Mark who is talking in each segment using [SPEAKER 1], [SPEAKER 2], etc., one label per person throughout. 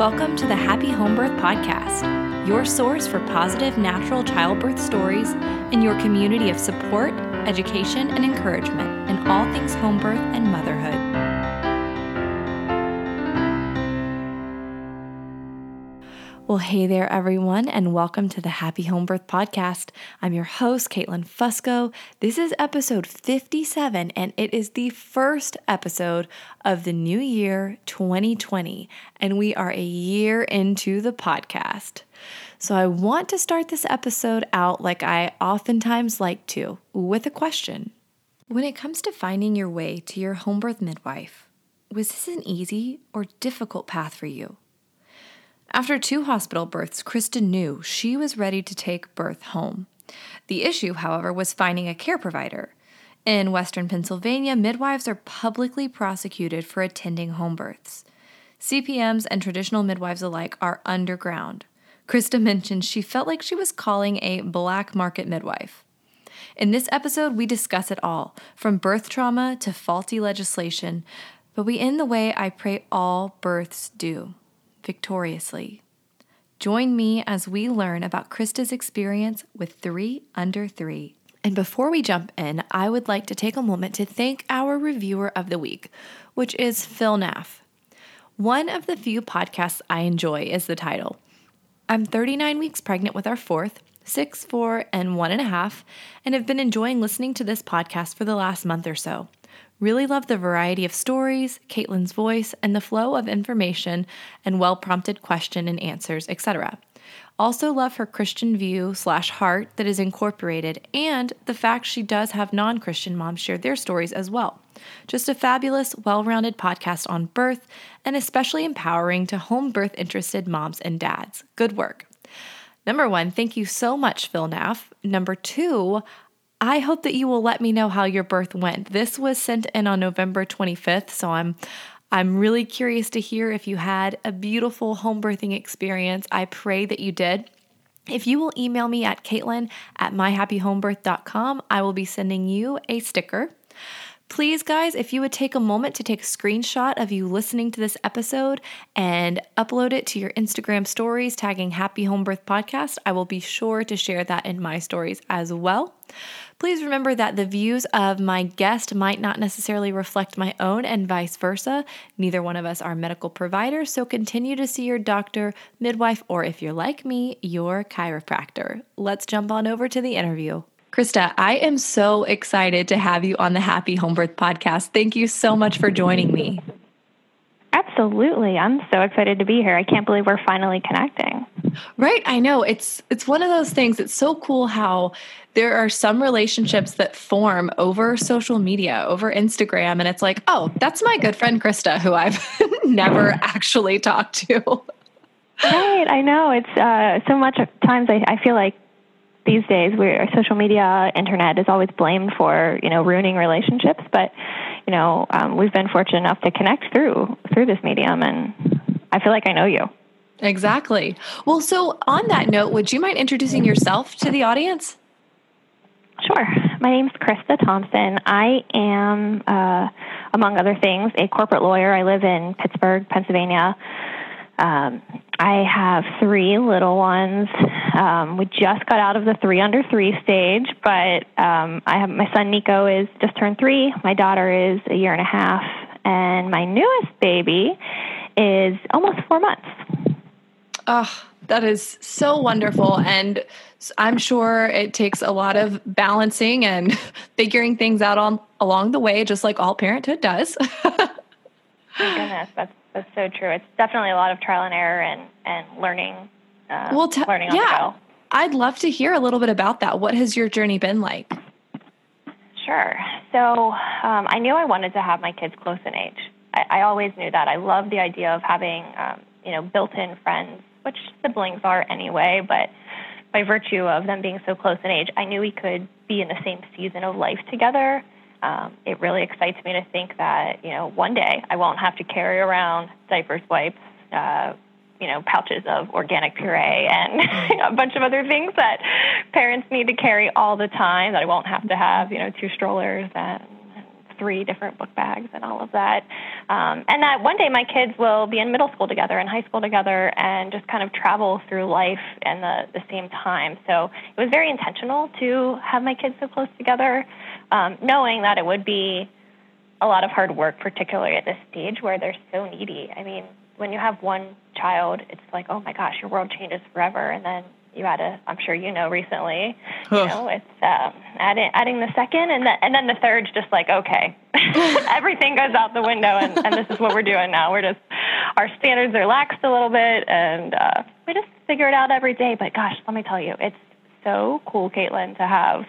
[SPEAKER 1] Welcome to the Happy Home Birth Podcast, your source for positive natural childbirth stories and your community of support, education, and encouragement in all things home birth and motherhood. Well, hey there, everyone, and welcome to the Happy Home Birth Podcast. I'm your host, Caitlin Fusco. This is episode 57, and it is the first episode of the new year 2020, and we are a year into the podcast. So, I want to start this episode out like I oftentimes like to, with a question. When it comes to finding your way to your home birth midwife, was this an easy or difficult path for you? After two hospital births, Krista knew she was ready to take birth home. The issue, however, was finding a care provider. In Western Pennsylvania, midwives are publicly prosecuted for attending home births. CPMs and traditional midwives alike are underground. Krista mentioned she felt like she was calling a black market midwife. In this episode, we discuss it all from birth trauma to faulty legislation, but we end the way I pray all births do victoriously. Join me as we learn about Krista's experience with three under three. And before we jump in, I would like to take a moment to thank our reviewer of the week, which is Phil Naff. One of the few podcasts I enjoy is the title. I'm 39 weeks pregnant with our fourth, six, four, and one and a half, and have been enjoying listening to this podcast for the last month or so. Really love the variety of stories, Caitlin's voice, and the flow of information and well prompted question and answers, etc. Also love her Christian view slash heart that is incorporated and the fact she does have non Christian moms share their stories as well. Just a fabulous, well rounded podcast on birth and especially empowering to home birth interested moms and dads. Good work. Number one, thank you so much, Phil Naff. Number two, I hope that you will let me know how your birth went. This was sent in on November 25th, so I'm I'm really curious to hear if you had a beautiful home birthing experience. I pray that you did. If you will email me at Caitlin at myhappyhomebirth.com, I will be sending you a sticker. Please, guys, if you would take a moment to take a screenshot of you listening to this episode and upload it to your Instagram stories, tagging Happy Home Birth Podcast, I will be sure to share that in my stories as well. Please remember that the views of my guest might not necessarily reflect my own and vice versa. Neither one of us are medical providers, so continue to see your doctor, midwife, or if you're like me, your chiropractor. Let's jump on over to the interview. Krista, I am so excited to have you on the Happy Home Birth podcast. Thank you so much for joining me.
[SPEAKER 2] Absolutely. I'm so excited to be here. I can't believe we're finally connecting.
[SPEAKER 1] Right, I know. It's it's one of those things. It's so cool how there are some relationships that form over social media, over Instagram and it's like, "Oh, that's my good friend Krista who I've never actually talked to."
[SPEAKER 2] Right, I know. It's uh so much times I, I feel like these days where social media internet is always blamed for you know ruining relationships but you know um, we've been fortunate enough to connect through through this medium and i feel like i know you
[SPEAKER 1] exactly well so on that note would you mind introducing yourself to the audience
[SPEAKER 2] Sure. My name is Krista Thompson. I am, uh, among other things, a corporate lawyer. I live in Pittsburgh, Pennsylvania. Um, I have three little ones. Um, we just got out of the three under three stage, but um, I have my son Nico is just turned three. My daughter is a year and a half, and my newest baby is almost four months.
[SPEAKER 1] Oh, that is so wonderful, and I'm sure it takes a lot of balancing and figuring things out on along the way, just like all parenthood does.
[SPEAKER 2] goodness, that's that's so true. It's definitely a lot of trial and error and and learning. Uh, well, t- learning
[SPEAKER 1] yeah, I'd love to hear a little bit about that. What has your journey been like?
[SPEAKER 2] Sure. So um, I knew I wanted to have my kids close in age. I, I always knew that. I love the idea of having um, you know built-in friends, which siblings are anyway, but by virtue of them being so close in age, I knew we could be in the same season of life together um, it really excites me to think that you know one day I won't have to carry around diapers, wipes, uh, you know, pouches of organic puree and a bunch of other things that parents need to carry all the time. That I won't have to have you know two strollers and three different book bags and all of that. Um, and that one day my kids will be in middle school together and high school together and just kind of travel through life in the, the same time. So it was very intentional to have my kids so close together, um, knowing that it would be a lot of hard work, particularly at this stage where they're so needy. I mean, when you have one child, it's like, oh my gosh, your world changes forever. And then you had a, I'm sure you know recently, you know, it's um, adding, adding the second and, the, and then the third's just like, okay, everything goes out the window and, and this is what we're doing now. We're just, our standards are laxed a little bit and uh, we just figure it out every day. But gosh, let me tell you, it's so cool, Caitlin, to have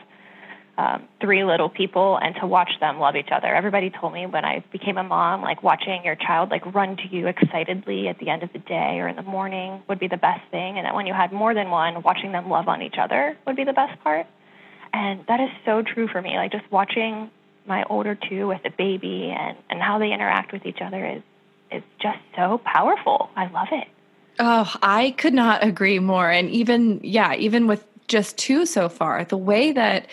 [SPEAKER 2] um, three little people and to watch them love each other. Everybody told me when I became a mom, like watching your child like run to you excitedly at the end of the day or in the morning would be the best thing. And that when you had more than one, watching them love on each other would be the best part. And that is so true for me. Like just watching my older two with the baby and, and how they interact with each other is is just so powerful. I love it.
[SPEAKER 1] Oh, I could not agree more. And even, yeah, even with just two so far, the way that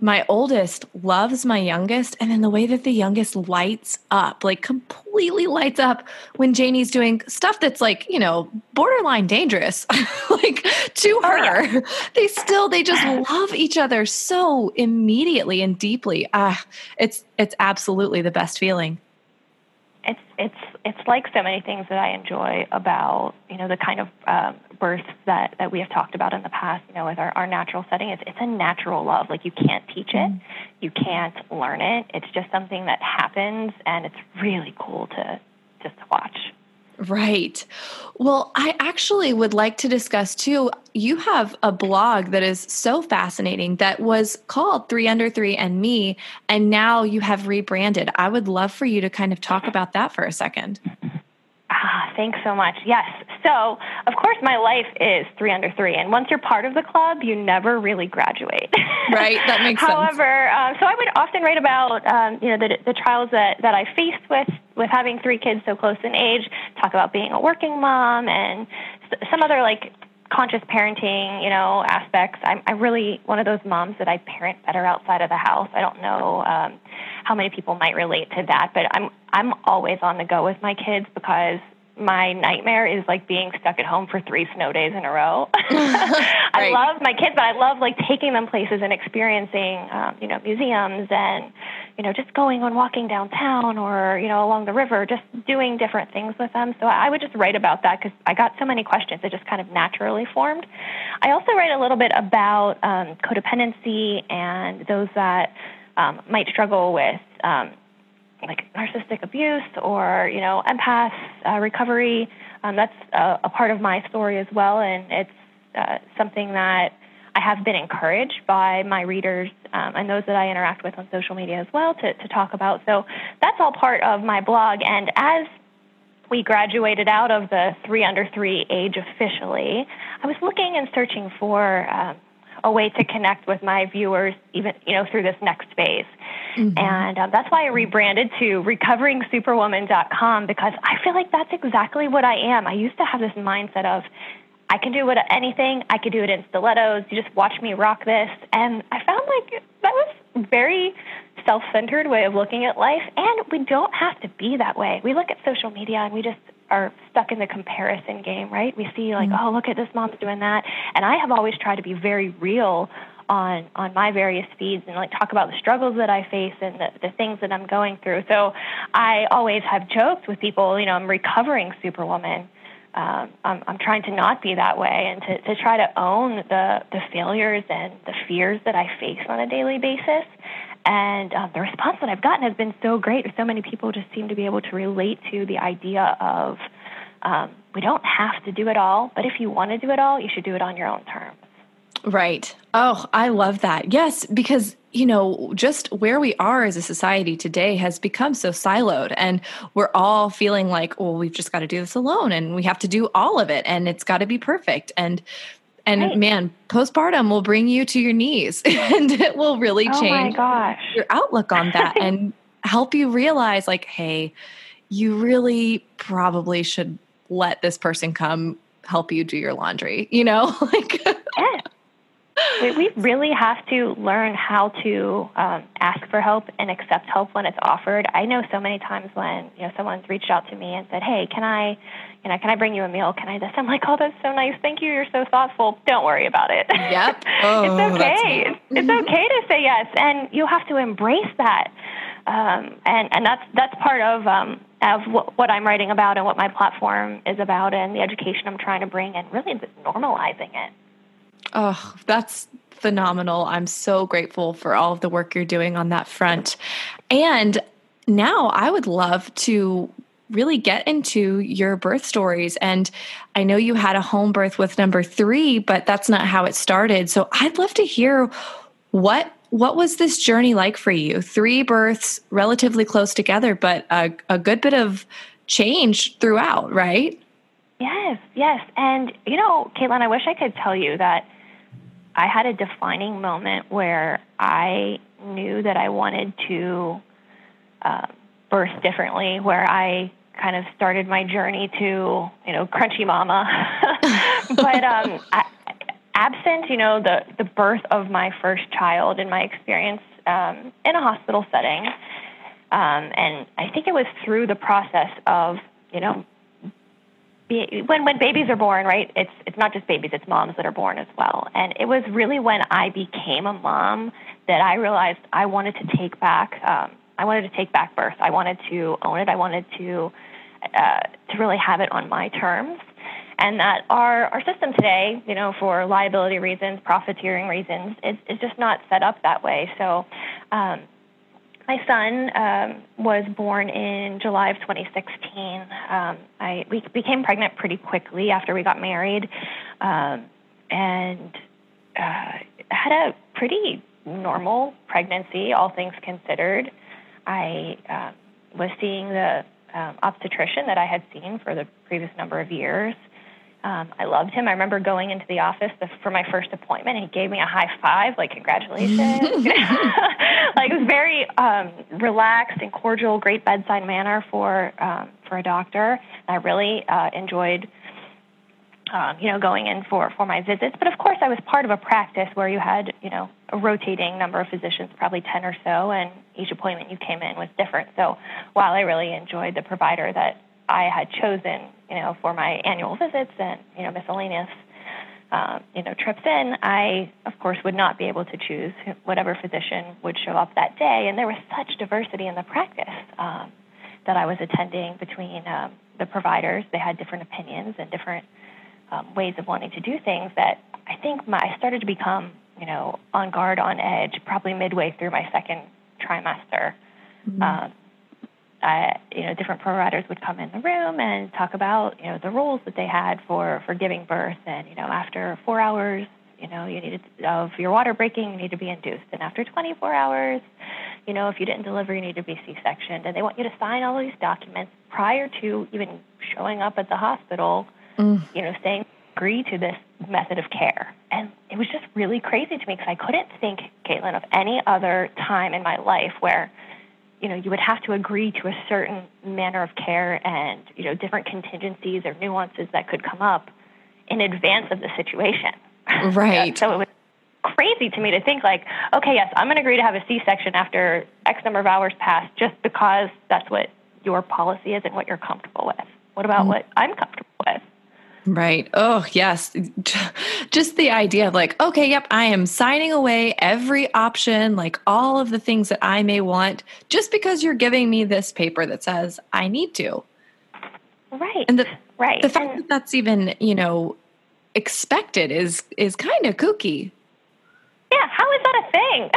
[SPEAKER 1] my oldest loves my youngest and then the way that the youngest lights up like completely lights up when janie's doing stuff that's like you know borderline dangerous. Like to her oh, yeah. they still they just love each other so immediately and deeply. Ah it's it's absolutely the best feeling
[SPEAKER 2] it's it's it's like so many things that I enjoy about you know the kind of um, births that that we have talked about in the past. You know, with our, our natural setting, it's it's a natural love. Like you can't teach it, mm-hmm. you can't learn it. It's just something that happens, and it's really cool to just to watch.
[SPEAKER 1] Right. Well, I actually would like to discuss too. You have a blog that is so fascinating that was called Three Under Three and Me, and now you have rebranded. I would love for you to kind of talk about that for a second.
[SPEAKER 2] Thanks so much. Yes. So, of course, my life is three under three, and once you're part of the club, you never really graduate.
[SPEAKER 1] Right. That makes
[SPEAKER 2] sense. However, um, so I would often write about um, you know the, the trials that that I faced with with having three kids so close in age. Talk about being a working mom and some other like conscious parenting, you know, aspects. I'm, I'm really one of those moms that I parent better outside of the house. I don't know um, how many people might relate to that, but I'm I'm always on the go with my kids because my nightmare is like being stuck at home for three snow days in a row. I right. love my kids, but I love like taking them places and experiencing, um, you know, museums and, you know, just going and walking downtown or, you know, along the river, just doing different things with them. So I would just write about that because I got so many questions. It just kind of naturally formed. I also write a little bit about um, codependency and those that um, might struggle with um, like narcissistic abuse or you know empath uh, recovery. Um, that's a, a, part of my story as well, and it's uh, something that I have been encouraged by my readers um, and those that I interact with on social media as well to, to talk about. So that's all part of my blog. And as we graduated out of the three under three age officially, I was looking and searching for um, a way to connect with my viewers, even you know through this next phase. Mm-hmm. And um, that's why I rebranded to recoveringsuperwoman.com because I feel like that's exactly what I am. I used to have this mindset of I can do what anything. I could do it in stilettos. You just watch me rock this, and I found like that was very self-centered way of looking at life. And we don't have to be that way. We look at social media and we just are stuck in the comparison game, right? We see like, mm-hmm. oh, look at this mom's doing that, and I have always tried to be very real on on my various feeds and like talk about the struggles that I face and the, the things that I'm going through. So I always have joked with people, you know, I'm recovering superwoman. Um, I'm, I'm trying to not be that way and to, to try to own the, the failures and the fears that I face on a daily basis. And um, the response that I've gotten has been so great. So many people just seem to be able to relate to the idea of um, we don't have to do it all, but if you want to do it all, you should do it on your own terms.
[SPEAKER 1] Right. Oh, I love that. Yes, because, you know, just where we are as a society today has become so siloed, and we're all feeling like, well, we've just got to do this alone and we have to do all of it and it's got to be perfect. And, and right. man, postpartum will bring you to your knees and it will really oh change your outlook on that and help you realize, like, hey, you really probably should let this person come help you do your laundry, you know? like,
[SPEAKER 2] we really have to learn how to um, ask for help and accept help when it's offered. I know so many times when you know someone's reached out to me and said, "Hey, can I, you know, can I bring you a meal? Can I this?" I'm like, "Oh, that's so nice. Thank you. You're so thoughtful. Don't worry about it.
[SPEAKER 1] Yep.
[SPEAKER 2] Oh, it's okay. It's, it's okay to say yes, and you have to embrace that. Um, and and that's that's part of um, of what, what I'm writing about and what my platform is about, and the education I'm trying to bring, and really normalizing it.
[SPEAKER 1] Oh, that's phenomenal. I'm so grateful for all of the work you're doing on that front. And now I would love to really get into your birth stories. And I know you had a home birth with number three, but that's not how it started. So I'd love to hear what what was this journey like for you? Three births relatively close together, but a, a good bit of change throughout, right?
[SPEAKER 2] Yes, yes. And, you know, Caitlin, I wish I could tell you that I had a defining moment where I knew that I wanted to uh, birth differently, where I kind of started my journey to, you know, crunchy mama. but um, I, absent, you know, the, the birth of my first child in my experience um, in a hospital setting, um, and I think it was through the process of, you know, when when babies are born, right? It's it's not just babies; it's moms that are born as well. And it was really when I became a mom that I realized I wanted to take back. Um, I wanted to take back birth. I wanted to own it. I wanted to uh, to really have it on my terms. And that our our system today, you know, for liability reasons, profiteering reasons, is, is just not set up that way. So. Um, my son um, was born in July of 2016. Um, I we became pregnant pretty quickly after we got married, um, and uh, had a pretty normal pregnancy, all things considered. I uh, was seeing the um, obstetrician that I had seen for the previous number of years. Um, I loved him. I remember going into the office for my first appointment, and he gave me a high five, like congratulations. like it was very um, relaxed and cordial, great bedside manner for um, for a doctor. And I really uh, enjoyed, um, you know, going in for for my visits. But of course, I was part of a practice where you had, you know, a rotating number of physicians, probably ten or so, and each appointment you came in was different. So while I really enjoyed the provider that I had chosen, you know, for my annual visits and you know miscellaneous, uh, you know, trips in, I of course would not be able to choose whatever physician would show up that day, and there was such diversity in the practice um, that I was attending between um, the providers. They had different opinions and different um, ways of wanting to do things that I think my, I started to become, you know, on guard, on edge, probably midway through my second trimester. Mm-hmm. Um, uh, you know, different providers would come in the room and talk about, you know, the rules that they had for, for giving birth. And, you know, after four hours, you know, you needed of your water breaking, you need to be induced. And after 24 hours, you know, if you didn't deliver, you need to be C-sectioned. And they want you to sign all these documents prior to even showing up at the hospital, mm. you know, saying agree to this method of care. And it was just really crazy to me because I couldn't think, Caitlin, of any other time in my life where – you know, you would have to agree to a certain manner of care and, you know, different contingencies or nuances that could come up in advance of the situation.
[SPEAKER 1] Right.
[SPEAKER 2] so it was crazy to me to think like, okay, yes, I'm going to agree to have a C-section after X number of hours pass just because that's what your policy is and what you're comfortable with. What about mm what I'm comfortable with?
[SPEAKER 1] Right. Oh, yes. Just the idea of like, okay, yep, I am signing away every option, like all of the things that I may want, just because you're giving me this paper that says I need to.
[SPEAKER 2] Right.
[SPEAKER 1] And the,
[SPEAKER 2] right.
[SPEAKER 1] The fact and, that that's even, you know, expected is is kind of kooky
[SPEAKER 2] yeah, how is that a thing?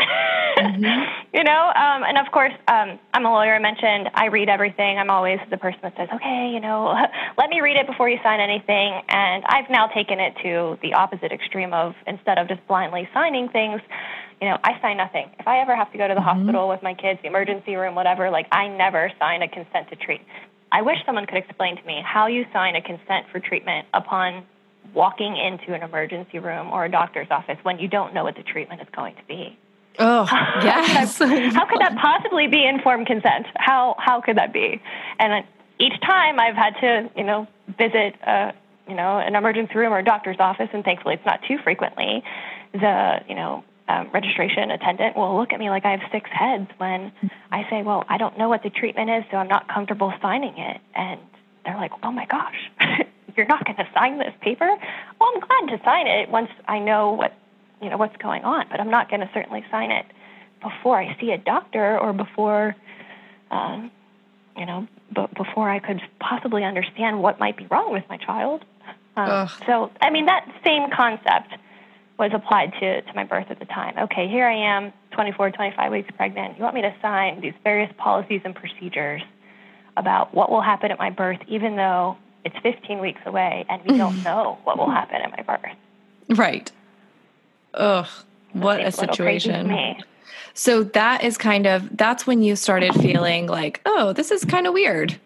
[SPEAKER 2] mm-hmm. You know, um, and of course, um, I'm a lawyer. I mentioned I read everything. I'm always the person that says, okay, you know, let me read it before you sign anything. And I've now taken it to the opposite extreme of instead of just blindly signing things, you know, I sign nothing. If I ever have to go to the mm-hmm. hospital with my kids, the emergency room, whatever, like I never sign a consent to treat. I wish someone could explain to me how you sign a consent for treatment upon walking into an emergency room or a doctor's office when you don't know what the treatment is going to be.
[SPEAKER 1] Oh, yes.
[SPEAKER 2] how, could that, how could that possibly be informed consent? How how could that be? And each time I've had to, you know, visit a, you know, an emergency room or a doctor's office, and thankfully it's not too frequently. the, you know, um, registration attendant will look at me like I have six heads when I say, well, I don't know what the treatment is, so I'm not comfortable signing it. And they're like, oh my gosh, you're not going to sign this paper? Well, I'm glad to sign it once I know what, you know, what's going on, but I'm not going to certainly sign it before I see a doctor or before, um, you know, b- before I could possibly understand what might be wrong with my child. Um, so, I mean, that same concept was applied to, to my birth at the time. Okay, here I am, 24, 25 weeks pregnant. You want me to sign these various policies and procedures about what will happen at my birth, even though it's 15 weeks away and we don't mm. know what will happen at my birth.
[SPEAKER 1] Right. Ugh, what a situation. So that is kind of that's when you started feeling like, oh, this is kind of weird.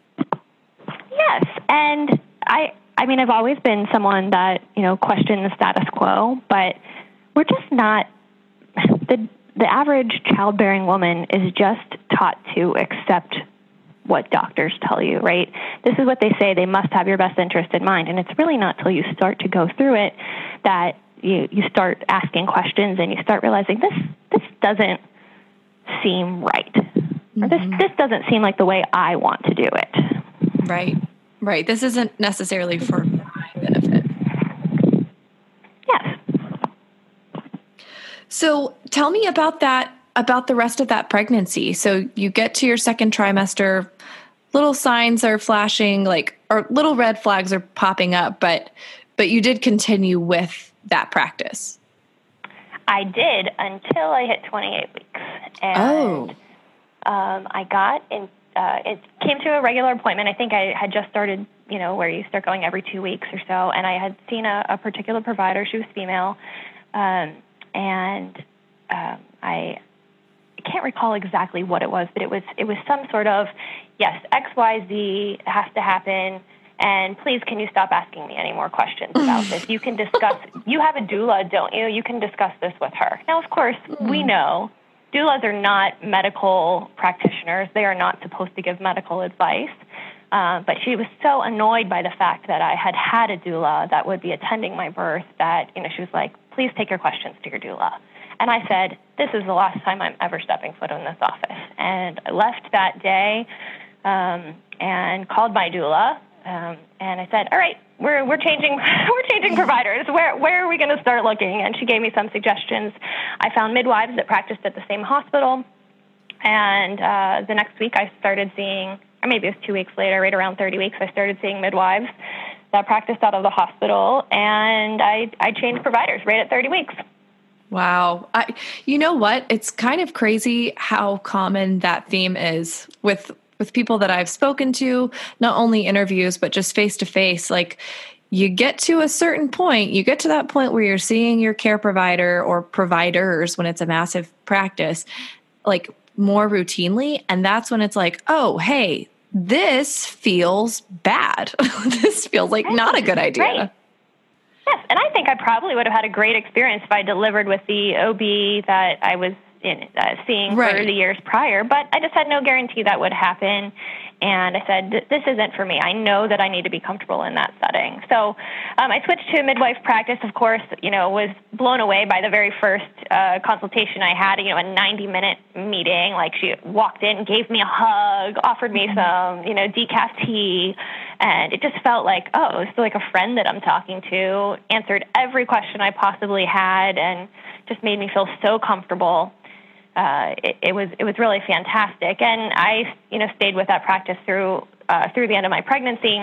[SPEAKER 2] Yes, and I I mean, I've always been someone that you know questioned the status quo, but we're just not the the average childbearing woman is just taught to accept what doctors tell you, right? This is what they say. They must have your best interest in mind, and it's really not till you start to go through it that you you start asking questions and you start realizing this this doesn't seem right. Mm-hmm. This this doesn't seem like the way I want to do it.
[SPEAKER 1] Right. Right. This isn't necessarily for my benefit.
[SPEAKER 2] Yes.
[SPEAKER 1] So tell me about that, about the rest of that pregnancy. So you get to your second trimester, little signs are flashing, like, or little red flags are popping up, but, but you did continue with that practice.
[SPEAKER 2] I did until I hit 28 weeks. And oh. um, I got in uh, it came to a regular appointment. I think I had just started, you know, where you start going every two weeks or so, and I had seen a, a particular provider. She was female, um, and um, I can't recall exactly what it was, but it was it was some sort of yes, X Y Z has to happen. And please, can you stop asking me any more questions about this? You can discuss. You have a doula, don't you? You can discuss this with her. Now, of course, mm. we know doulas are not medical practitioners. They are not supposed to give medical advice. Uh, but she was so annoyed by the fact that I had had a doula that would be attending my birth that you know she was like, "Please take your questions to your doula." And I said, "This is the last time I'm ever stepping foot in this office." And I left that day um, and called my doula um, and I said, "All right, we're we're changing we're changing providers. Where where are we going to start looking?" And she gave me some suggestions. I found midwives that practiced at the same hospital, and uh, the next week I started seeing, or maybe it was two weeks later, right around 30 weeks, I started seeing midwives that practiced out of the hospital, and I I changed providers right at 30 weeks.
[SPEAKER 1] Wow. I you know what? It's kind of crazy how common that theme is with with people that I've spoken to, not only interviews, but just face to face, like you get to a certain point, you get to that point where you're seeing your care provider or providers when it's a massive practice, like more routinely. And that's when it's like, oh, hey, this feels bad. this feels like not a good idea.
[SPEAKER 2] Right. Yes, and I think I probably would have had a great experience if I delivered with the OB that I was in, uh, seeing right. for the years prior, but I just had no guarantee that would happen. And I said, this isn't for me. I know that I need to be comfortable in that setting. So um, I switched to a midwife practice. Of course, you know, was blown away by the very first uh, consultation I had. You know, a 90-minute meeting. Like she walked in, gave me a hug, offered me mm-hmm. some, you know, decaf tea, and it just felt like, oh, it's like a friend that I'm talking to. Answered every question I possibly had, and just made me feel so comfortable uh, it, it, was it was really fantastic. And I, you know, stayed with that practice through uh, through the end of my pregnancy.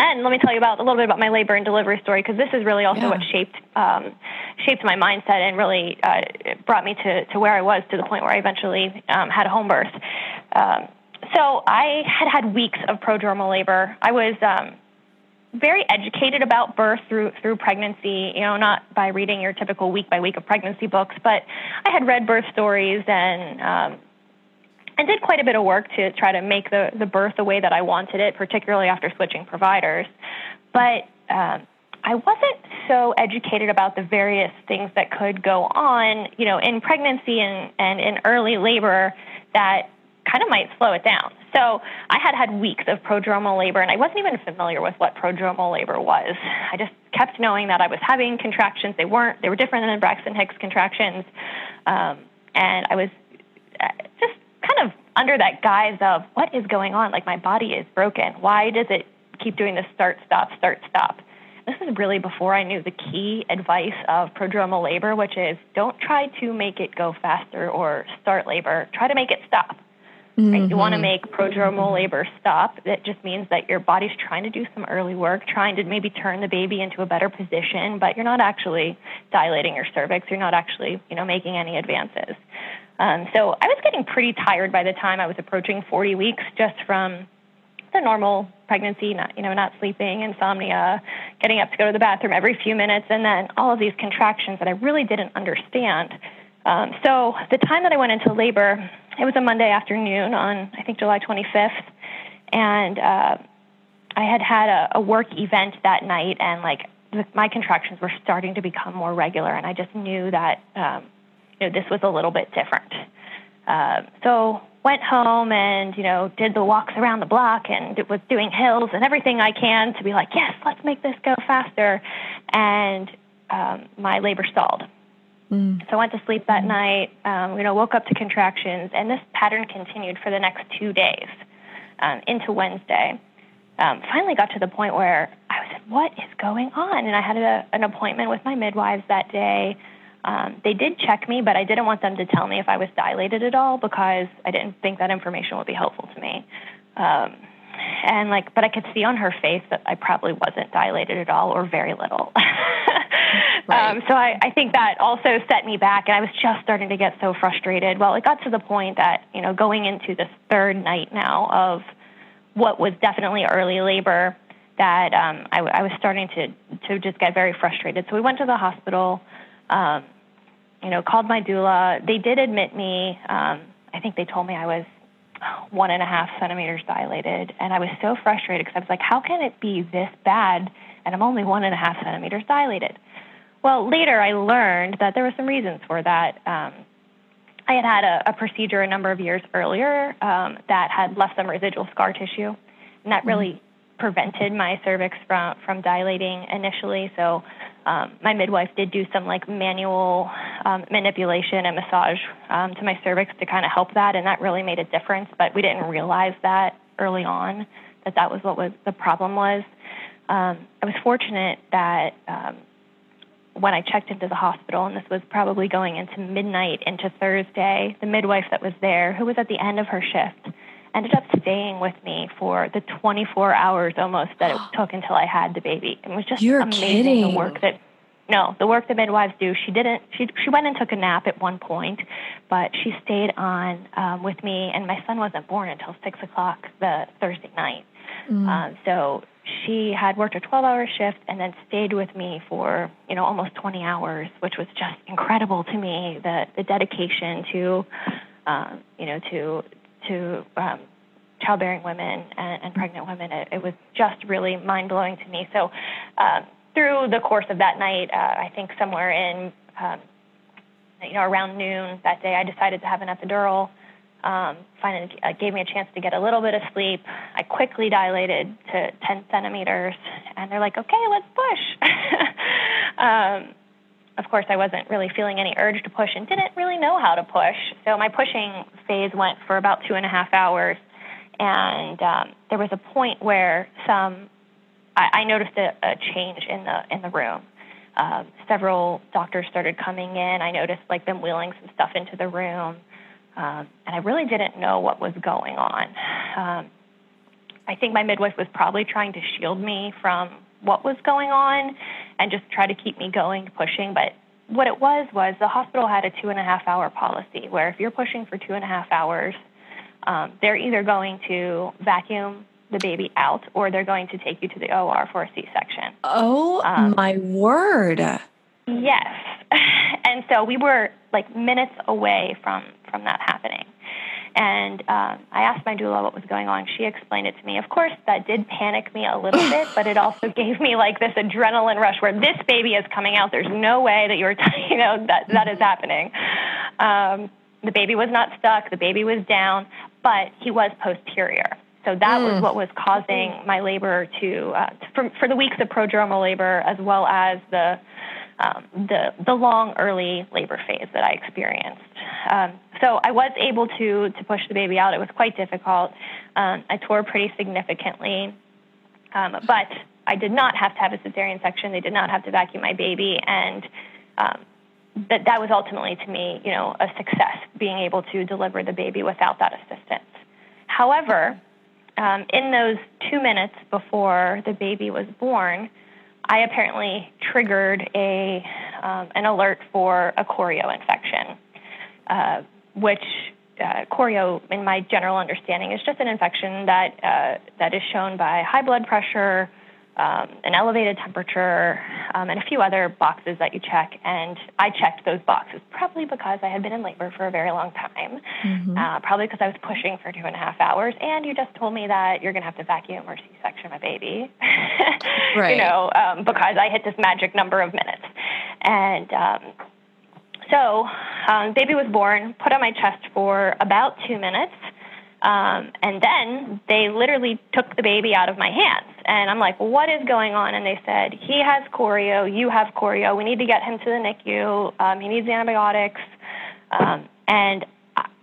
[SPEAKER 2] And let me tell you about a little bit about my labor and delivery story because this is really also yeah. what shaped um, shaped my mindset and really uh, brought me to, to where I was to the point where I eventually um, had a home birth. Um, so I had had weeks of prodromal labor. I was um, very educated about birth through through pregnancy. You know, not by reading your typical week by week of pregnancy books, but I had read birth stories and um, and did quite a bit of work to try to make the the birth the way that I wanted it, particularly after switching providers. But um, I wasn't so educated about the various things that could go on, you know, in pregnancy and, and in early labor that kind of might slow it down. So I had had weeks of prodromal labor, and I wasn't even familiar with what prodromal labor was. I just kept knowing that I was having contractions. They weren't. They were different than Braxton Hicks contractions, um, and I was uh, just kind of under that guise of what is going on. Like my body is broken. Why does it keep doing this start stop start stop? This is really before I knew the key advice of prodromal labor, which is don't try to make it go faster or start labor. Try to make it stop. Mm-hmm. Right? You want to mm-hmm. make prodromal labor stop. That just means that your body's trying to do some early work, trying to maybe turn the baby into a better position, but you're not actually dilating your cervix. You're not actually, you know, making any advances. Um, so I was getting pretty tired by the time I was approaching 40 weeks, just from the normal pregnancy, not you know, not sleeping, insomnia, getting up to go to the bathroom every few minutes, and then all of these contractions that I really didn't understand. Um, so the time that I went into labor, it was a Monday afternoon on I think July 25th, and uh, I had had a, a work event that night, and like my contractions were starting to become more regular, and I just knew that um, you know this was a little bit different. Uh, so went home and you know did the walks around the block and was doing hills and everything I can to be like yes let's make this go faster. And um, my labor stalled mm. so I went to sleep that mm. night um, you know woke up to contractions and this pattern continued for the next two days um, into Wednesday um, finally got to the point where I was like what is going on and I had a, an appointment with my midwives that day um, they did check me, but I didn't want them to tell me if I was dilated at all because I didn't think that information would be helpful to me. Um, and like, but I could see on her face that I probably wasn't dilated at all or very little. right. um, so I, I think that also set me back, and I was just starting to get so frustrated. Well, it got to the point that you know, going into this third night now of what was definitely early labor, that um, I, I was starting to to just get very frustrated. So we went to the hospital um, you know, called my doula. They did admit me. Um, I think they told me I was one and a half centimeters dilated, and I was so frustrated because I was like, how can it be this bad, and I'm only one and a half centimeters dilated? Well, later I learned that there were some reasons for that. Um, I had had a, a, procedure a number of years earlier um, that had left some residual scar tissue, and that really mm-hmm. prevented my cervix from from dilating initially. So um, my midwife did do some like manual um, manipulation and massage um, to my cervix to kind of help that, and that really made a difference. But we didn't realize that early on that that was what was the problem was. Um, I was fortunate that um, when I checked into the hospital, and this was probably going into midnight into Thursday, the midwife that was there, who was at the end of her shift, ended up staying with me for the 24 hours almost that it took until I had the baby. It was just
[SPEAKER 1] You're
[SPEAKER 2] amazing
[SPEAKER 1] kidding.
[SPEAKER 2] the work that no, the work that midwives do. She didn't. She she went and took a nap at one point, but she stayed on um, with me, and my son wasn't born until six o'clock the Thursday night. Mm. Um, so she had worked a 12-hour shift and then stayed with me for you know almost 20 hours, which was just incredible to me. The the dedication to um, you know to to um, childbearing women and, and pregnant women. It, it, was just really mind blowing to me. So, uh, through the course of that night, uh, I think somewhere in um, you know around noon that day, I decided to have an epidural. Um, finally, uh, gave me a chance to get a little bit of sleep. I quickly dilated to 10 centimeters, and they're like, "Okay, let's push." um, of course, I wasn't really feeling any urge to push and didn't really know how to push. So my pushing phase went for about two and a half hours. And um, there was a point where some, I, I noticed a, a, change in the in the room. Um, several doctors started coming in. I noticed like them wheeling some stuff into the room, um, and I really didn't know what was going on. Um, I think my midwife was probably trying to shield me from what was going on and just try to keep me going, pushing. But what it was was the hospital had a two and a half hour policy where if you're pushing for two and a half hours, um, they're either going to vacuum the baby out or they're going to take you to the OR for a C section.
[SPEAKER 1] Oh um, my word.
[SPEAKER 2] Yes. and so we were like minutes away from, from that happening. And um, I asked my doula what was going on. She explained it to me. Of course, that did panic me a little bit, but it also gave me like this adrenaline rush where this baby is coming out. There's no way that you're, you know, that that is happening. Um, the baby was not stuck. The baby was down, but he was posterior. So that mm. was what was causing my labor to, uh, for, for the weeks of prodromal labor as well as the um, the the long early labor phase that I experienced. Um, so I was able to to push the baby out. It was quite difficult. Um, I tore pretty significantly, um, but I did not have to have a cesarean section. They did not have to vacuum my baby, and um, that that was ultimately to me, you know, a success being able to deliver the baby without that assistance. However, um, in those two minutes before the baby was born, I apparently triggered a um, an alert for a chorio infection, uh, which uh, in my general understanding, is just an infection that uh, that is shown by high blood pressure, um, an elevated temperature, um, and a few other boxes that you check. And I checked those boxes probably because I had been in labor for a very long time, mm-hmm. uh, probably because I was pushing for two and a half hours. And you just told me that you're going to have to vacuum or C-section my baby, right. you know, um, because I hit this magic number of minutes. And um, so, um, baby was born, put on my chest for about two minutes. Um, and then they literally took the baby out of my hands. And I'm like, what is going on? And they said, he has chorio, you have chorio, we need to get him to the NICU, um, he needs antibiotics. Um, and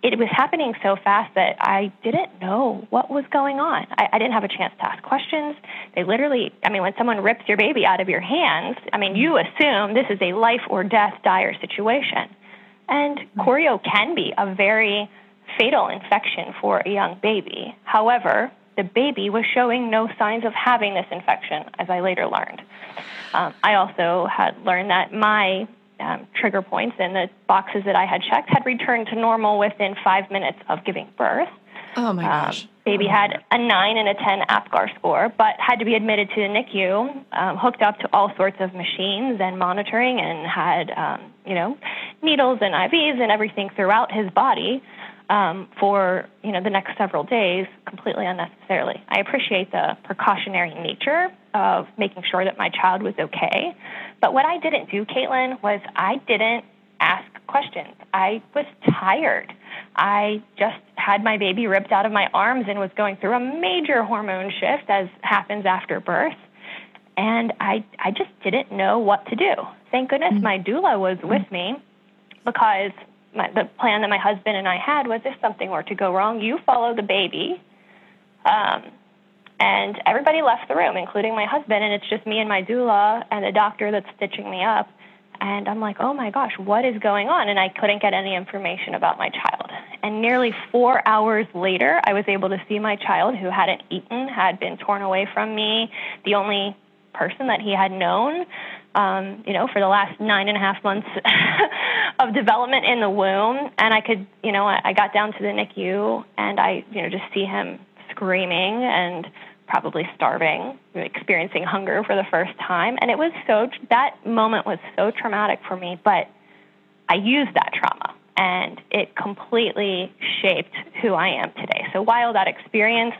[SPEAKER 2] it was happening so fast that I didn't know what was going on. I, I didn't have a chance to ask questions. They literally, I mean, when someone rips your baby out of your hands, I mean, you assume this is a life or death dire situation. And chorio can be a very fatal infection for a young baby. However, the baby was showing no signs of having this infection, as I later learned. Um, I also had learned that my um, trigger points and the boxes that I had checked had returned to normal within five minutes of giving birth.
[SPEAKER 1] Oh my um, gosh. Um,
[SPEAKER 2] baby had a 9 and a 10 APGAR score, but had to be admitted to the NICU, um, hooked up to all sorts of machines and monitoring, and had, um, you know, needles and IVs and everything throughout his body um, for you know the next several days completely unnecessarily. I appreciate the precautionary nature of making sure that my child was okay, but what I didn't do, Caitlin, was I didn't ask questions. I was tired. I just had my baby ripped out of my arms and was going through a major hormone shift as happens after birth. And I, I just didn't know what to do. Thank goodness mm-hmm. my doula was with me because my, the plan that my husband and I had was if something were to go wrong, you follow the baby. Um, and everybody left the room, including my husband, and it's just me and my doula and the doctor that's stitching me up. And I'm like, oh my gosh, what is going on? And I couldn't get any information about my child. And nearly four hours later, I was able to see my child who hadn't eaten, had been torn away from me, the only person that he had known um, you know, for the last nine and a half months of development in the womb. And I could, you know, I, I got down to the NICU and I, you know, just see him screaming and probably starving, experiencing hunger for the first time. And it was so, that moment was so traumatic for me, but I used that trauma and it completely shaped who I am today. So while that experience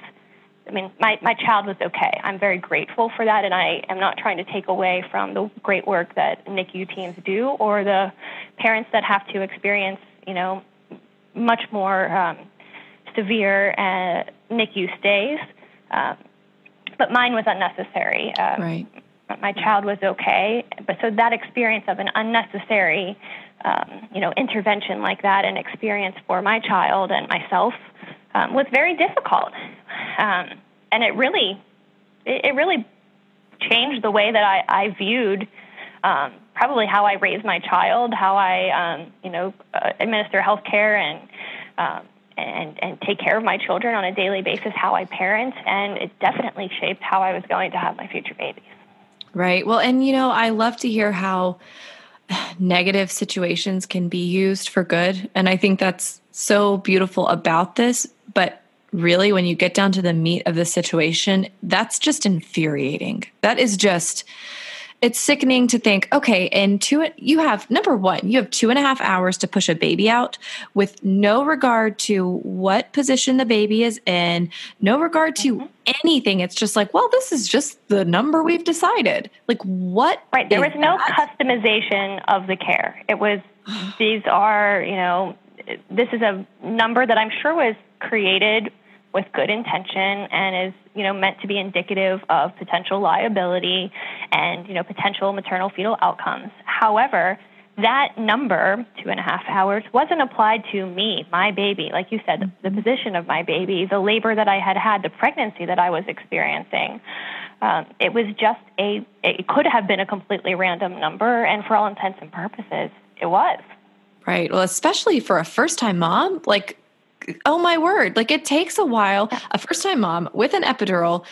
[SPEAKER 2] I mean, my, my child was okay. I'm very grateful for that, and I am not trying to take away from the great work that NICU teams do or the parents that have to experience, you know, much more um, severe uh, NICU stays. Um, but mine was unnecessary.
[SPEAKER 1] Um, right.
[SPEAKER 2] My child was okay, but so that experience of an unnecessary, um, you know, intervention like that, an experience for my child and myself um, was very difficult, um, and it really, it, it, really changed the way that I, I viewed um, probably how I raise my child, how I, um, you know, uh, administer health care and um, and and take care of my children on a daily basis, how I parent, and it definitely shaped how I was going to have my future babies.
[SPEAKER 1] Right. Well, and you know, I love to hear how negative situations can be used for good, and I think that's so beautiful about this but really, when you get down to the meat of the situation, that's just infuriating. That is just, it's sickening to think, okay, and two, you have number one, you have two and a half hours to push a baby out with no regard to what position the baby is in, no regard to mm-hmm. anything. It's just like, well, this is just the number we've decided. Like, what?
[SPEAKER 2] Right. There was no that? customization of the care. It was, these are, you know, this is a number that I'm sure was created with good intention and is you know meant to be indicative of potential liability and you know potential maternal fetal outcomes. However, that number, two and a half hours, wasn't applied to me, my baby. Like you said, the, the position of my baby, the labor that I had had, the pregnancy that I was experiencing. Um, it was just a, it could have been a completely random number, and for all intents and purposes, it was.
[SPEAKER 1] Right. Well, especially for a first time mom, like, oh my word, like it takes a while. A first time mom with an epidural,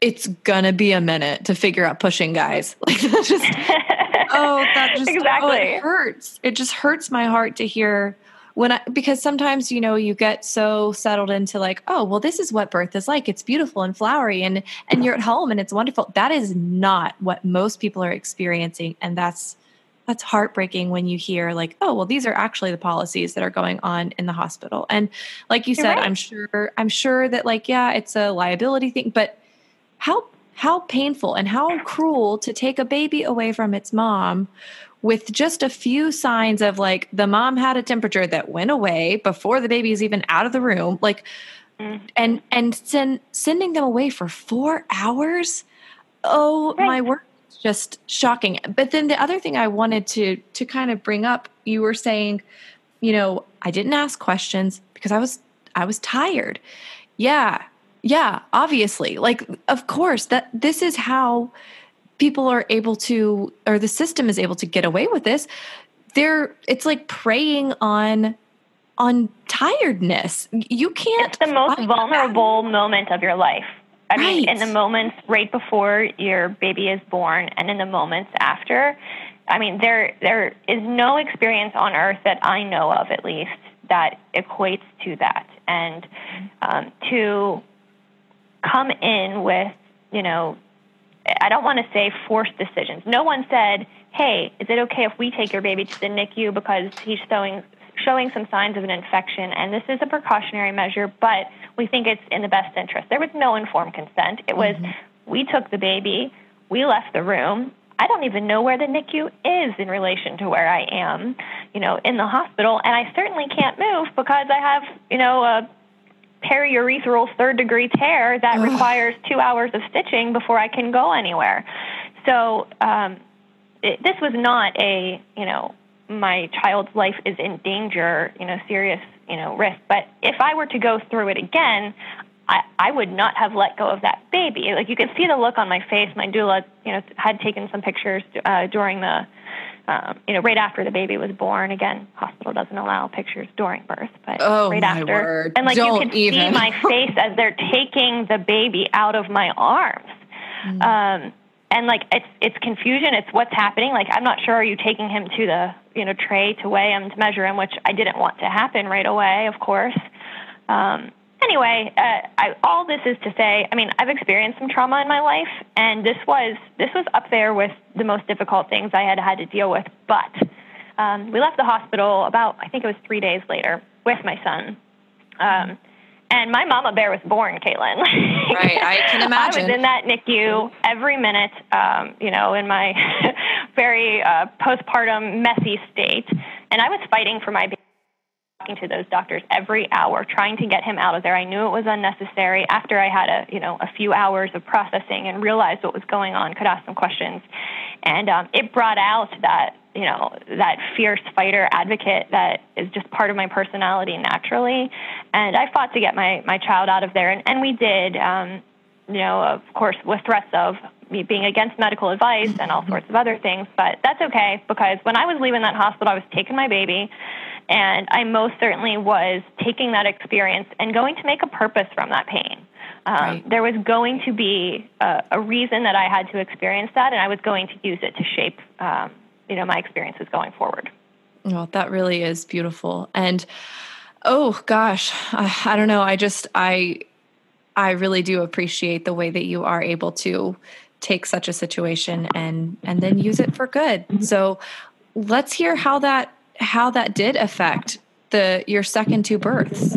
[SPEAKER 1] it's gonna be a minute to figure out pushing guys. Like that just oh, that just
[SPEAKER 2] exactly. Oh,
[SPEAKER 1] it hurts. It just hurts my heart to hear when I because sometimes you know you get so settled into like oh well this is what birth is like it's beautiful and flowery and and you're at home and it's wonderful that is not what most people are experiencing and that's that's heartbreaking when you hear like oh well these are actually the policies that are going on in the hospital and like you
[SPEAKER 2] You're
[SPEAKER 1] said
[SPEAKER 2] right.
[SPEAKER 1] i'm sure i'm sure that like yeah it's a liability thing but how how painful and how cruel to take a baby away from its mom with just a few signs of like the mom had a temperature that went away before the baby is even out of the room like
[SPEAKER 2] Mm.
[SPEAKER 1] and and send, sending them away for 4 hours oh
[SPEAKER 2] Right.
[SPEAKER 1] my word just shocking. But then the other thing i wanted to to kind of bring up you were saying you know i didn't ask questions because i was i was tired. Yeah yeah obviously. Like of course that this is how people are able to or the system is able to get away with this. They're it's like preying on on tiredness. You can't
[SPEAKER 2] It's the most vulnerable moment of your life. I mean, in the moments right before your baby is born and in the moments after. I mean, there there is no experience on earth that I know of, at least, that equates to that. And um, to come in with, you know, I don't want to say forced decisions. No one said, "Hey, is it okay if we take your baby to the NICU because he's showing showing some signs of an infection, and this is a precautionary measure, but we think it's in the best interest." There was no informed consent. It was we took the baby, we left the room. I don't even know where the NICU is in relation to where I am, you know, in the hospital, and I certainly can't move because I have, you know, a periurethral third degree tear that
[SPEAKER 1] Ugh.
[SPEAKER 2] requires two hours of stitching before I can go anywhere. So um, it, this was not a you know my child's life is in danger, you know, serious you know risk. But if I were to go through it again, I, I would not have let go of that baby. Like you can see the look on my face. My doula, you know, had taken some pictures uh, during the um, you know, right after the baby was born. Again, hospital doesn't allow pictures during birth, but
[SPEAKER 1] Oh,
[SPEAKER 2] right
[SPEAKER 1] my
[SPEAKER 2] after.
[SPEAKER 1] word.
[SPEAKER 2] And like
[SPEAKER 1] Don't
[SPEAKER 2] you could see my face as they're taking the baby out of my arms.
[SPEAKER 1] Mm.
[SPEAKER 2] Um, and like it's it's confusion. It's what's happening. Like I'm not sure. Are you taking him to the you know tray to weigh him to measure him, which I didn't want to happen right away, of course. Um, anyway, uh, I, all this is to say, I mean, I've experienced some trauma in my life, and this was this was up there with the most difficult things I had had to deal with. But um, we left the hospital about I think it was three days later with my son. Um, and my mama bear was born, Caitlin.
[SPEAKER 1] Right, I can imagine.
[SPEAKER 2] I was in that NICU every minute, um, you know, in my very uh, postpartum messy state, and I was fighting for my baby talking to those doctors every hour, trying to get him out of there. I knew it was unnecessary. After I had a you know a few hours of processing and realized what was going on, could ask some questions, and um, it brought out that you know that fierce fighter advocate that is just part of my personality naturally. And I fought to get my my child out of there, and, and we did. Um, you know, of course, with threats of me being against medical advice and all sorts of other things. But that's okay because when I was leaving that hospital, I was taking my baby, and I most certainly was taking that experience and going to make a purpose from that pain. Um,
[SPEAKER 1] Right.
[SPEAKER 2] There was going to be a, a reason that I had to experience that, and I was going to use it to shape, um, you know, my experiences going forward.
[SPEAKER 1] Well, that really is beautiful. And oh gosh, I, I don't know. I just I I really do appreciate the way that you are able to take such a situation and and then use it for good. Mm-hmm. So let's hear how that how that did affect the your second two births.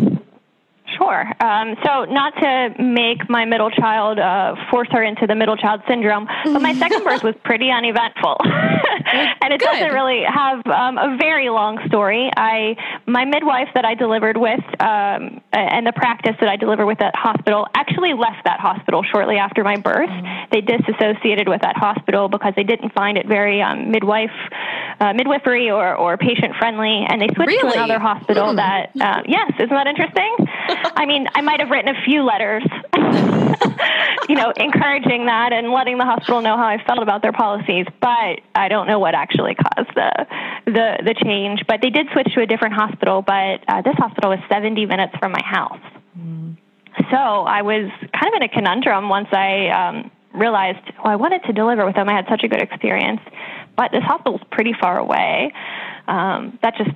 [SPEAKER 2] Sure. Um, so, not to make my middle child uh, force her into the middle child syndrome, but my second birth was pretty uneventful, and it
[SPEAKER 1] Good.
[SPEAKER 2] doesn't really have um, a very long story. I, my midwife that I delivered with, um, and the practice that I deliver with that hospital actually left that hospital shortly after my birth. Mm-hmm. They disassociated with that hospital because they didn't find it very um, midwife, uh, midwifery or, or patient friendly, and they switched
[SPEAKER 1] really?
[SPEAKER 2] to another hospital mm. that, uh, yes, isn't that interesting? I mean, I might have written a few letters, you know, encouraging that and letting the hospital know how I felt about their policies, but I don't know what actually caused the the the change. But they did switch to a different hospital, but uh, this hospital was 70 minutes from my house. Mm. So I was kind of in a conundrum once I um, realized, well, I wanted to deliver with them. I had such a good experience, but this hospital is pretty far away. Um, that just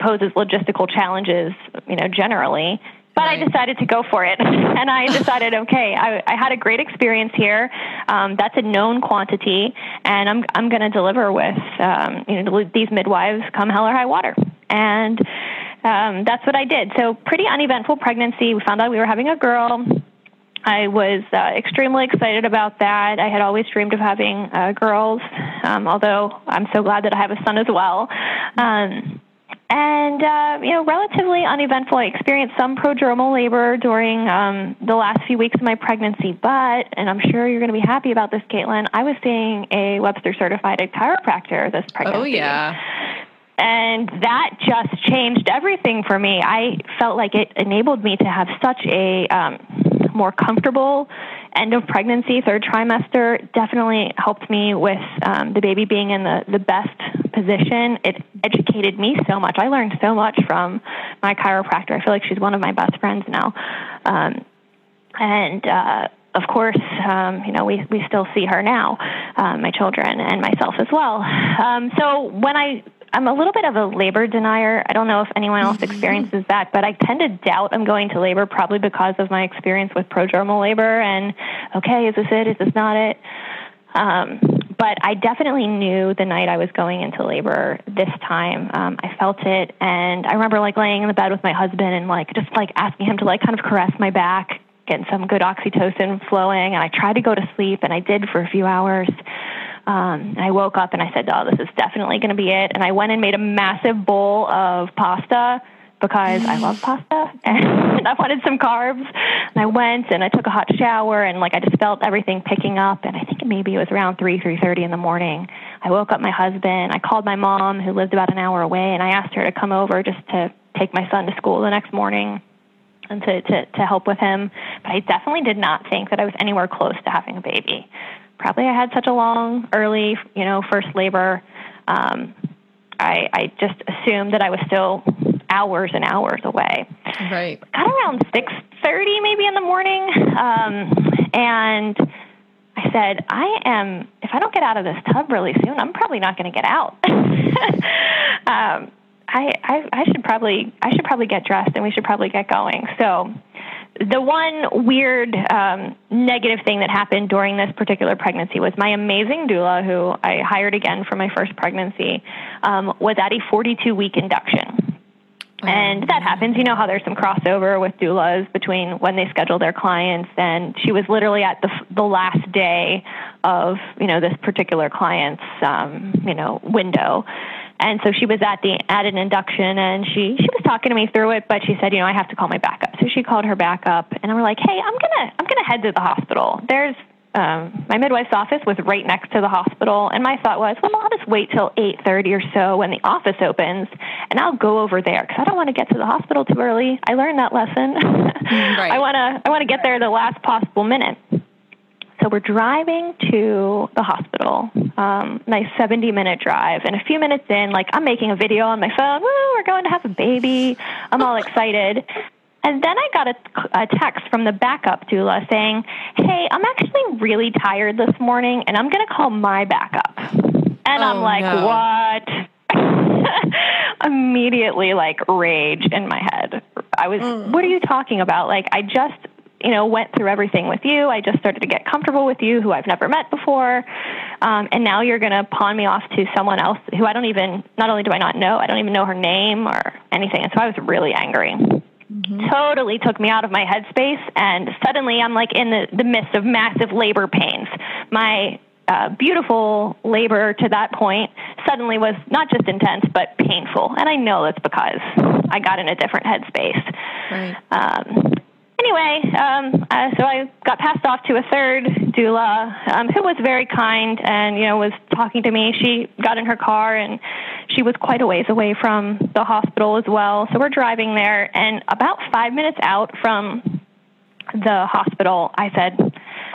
[SPEAKER 2] poses logistical challenges, you know, generally. But right. I decided to go for it, and I decided, okay, I, I had a great experience here. Um, that's a known quantity, and I'm I'm going to deliver with um, you know these midwives come hell or high water, and um, that's what I did. So pretty uneventful pregnancy. We found out we were having a girl. I was uh, extremely excited about that. I had always dreamed of having uh, girls, um, although I'm so glad that I have a son as well. Um, and uh, you know, relatively uneventful. I experienced some prodromal labor during um, the last few weeks of my pregnancy, but, and I'm sure you're going to be happy about this, Caitlin. I was seeing a Webster certified chiropractor this pregnancy.
[SPEAKER 1] Oh yeah.
[SPEAKER 2] And that just changed everything for me. I felt like it enabled me to have such a um, more comfortable end of pregnancy, third trimester, definitely helped me with um, the baby being in the, the best position. It educated me so much. I learned so much from my chiropractor. I feel like she's one of my best friends now. Um, and, uh, of course, um, you know, we, we still see her now, uh, my children and myself as well. Um, so when I I'm a little bit of a labor denier. I don't know if anyone else mm-hmm. experiences that, but I tend to doubt I'm going to labor probably because of my experience with prodromal labor and okay, is this it? Is this not it? Um, but I definitely knew the night I was going into labor this time. Um, I felt it, and I remember like laying in the bed with my husband and like just like asking him to like kind of caress my back, getting some good oxytocin flowing, and I tried to go to sleep, and I did for a few hours. Um, and I woke up and I said, "Oh, this is definitely going to be it." And I went and made a massive bowl of pasta because I love pasta and I wanted some carbs. And I went and I took a hot shower and like I just felt everything picking up. And I think maybe it was around three, three thirty in the morning. I woke up my husband. I called my mom who lived about an hour away, and I asked her to come over just to take my son to school the next morning and to, to, to help with him. But I definitely did not think that I was anywhere close to having a baby probably I had such a long, early, you know, first labor. Um, I, I just assumed that I was still hours and hours away.
[SPEAKER 1] Right.
[SPEAKER 2] Got around six thirty, maybe in the morning, um, and I said, "I am. If I don't get out of this tub really soon, I'm probably not going to get out." um, I, I I should probably I should probably get dressed and we should probably get going. So the one weird um, negative thing that happened during this particular pregnancy was my amazing doula, who I hired again for my first pregnancy, um, was at a 42 week induction. And that happens. You know how there's some crossover with doulas between when they schedule their clients, and she was literally at the the last day of you know this particular client's um, you know window, and so she was at the at an induction and she she was talking to me through it, but she said, you know, I have to call my backup. So she called her backup and we're like, hey, I'm gonna I'm gonna head to the hospital. There's um, my midwife's office was right next to the hospital, and my thought was, well, I'll just wait till 8:30 or so when the office opens, and I'll go over there because I don't want to get to the hospital too early. I learned that lesson. right. I want to I want to get there the last possible minute. So we're driving to the hospital, um, nice 70 minute drive. And a few minutes in, like I'm making a video on my phone. Woo, we're going to have a baby. I'm all excited. And then I got a, a text from the backup doula saying, Hey, I'm actually really tired this morning and I'm going to call my backup. And oh, I'm like, no. What? Immediately, like, rage in my head. I was, mm. What are you talking about? Like, I just you know, went through everything with you. I just started to get comfortable with you, who I've never met before. Um, and now you're going to pawn me off to someone else who I don't even, not only do I not know, I don't even know her name or anything. And so I was really angry. Mm-hmm. Totally took me out of my headspace. And suddenly I'm like in the, the midst of massive labor pains. My uh, beautiful labor to that point suddenly was not just intense, but painful. And I know that's because I got in a different headspace.
[SPEAKER 1] Right.
[SPEAKER 2] Um, anyway, um, uh, so I got passed off to a third doula um, who was very kind and you know was talking to me. She got in her car and she was quite a ways away from the hospital as well. So we're driving there, and about five minutes out from the hospital, I said,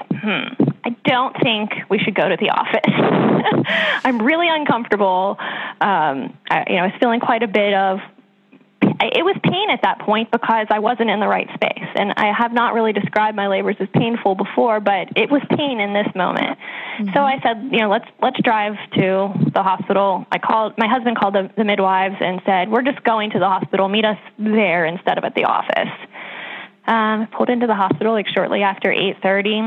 [SPEAKER 2] "Hmm, I don't think we should go to the office. I'm really uncomfortable. Um, I, you know, I was feeling quite a bit of it was pain at that point because I wasn't in the right space. And I have not really described my labors as painful before, but it was pain in this moment. Mm-hmm. So I said, you know, let's let's drive to the hospital. I called my husband called the, the midwives and said, we're just going to the hospital. Meet us there instead of at the office. Um, pulled into the hospital like shortly after eight thirty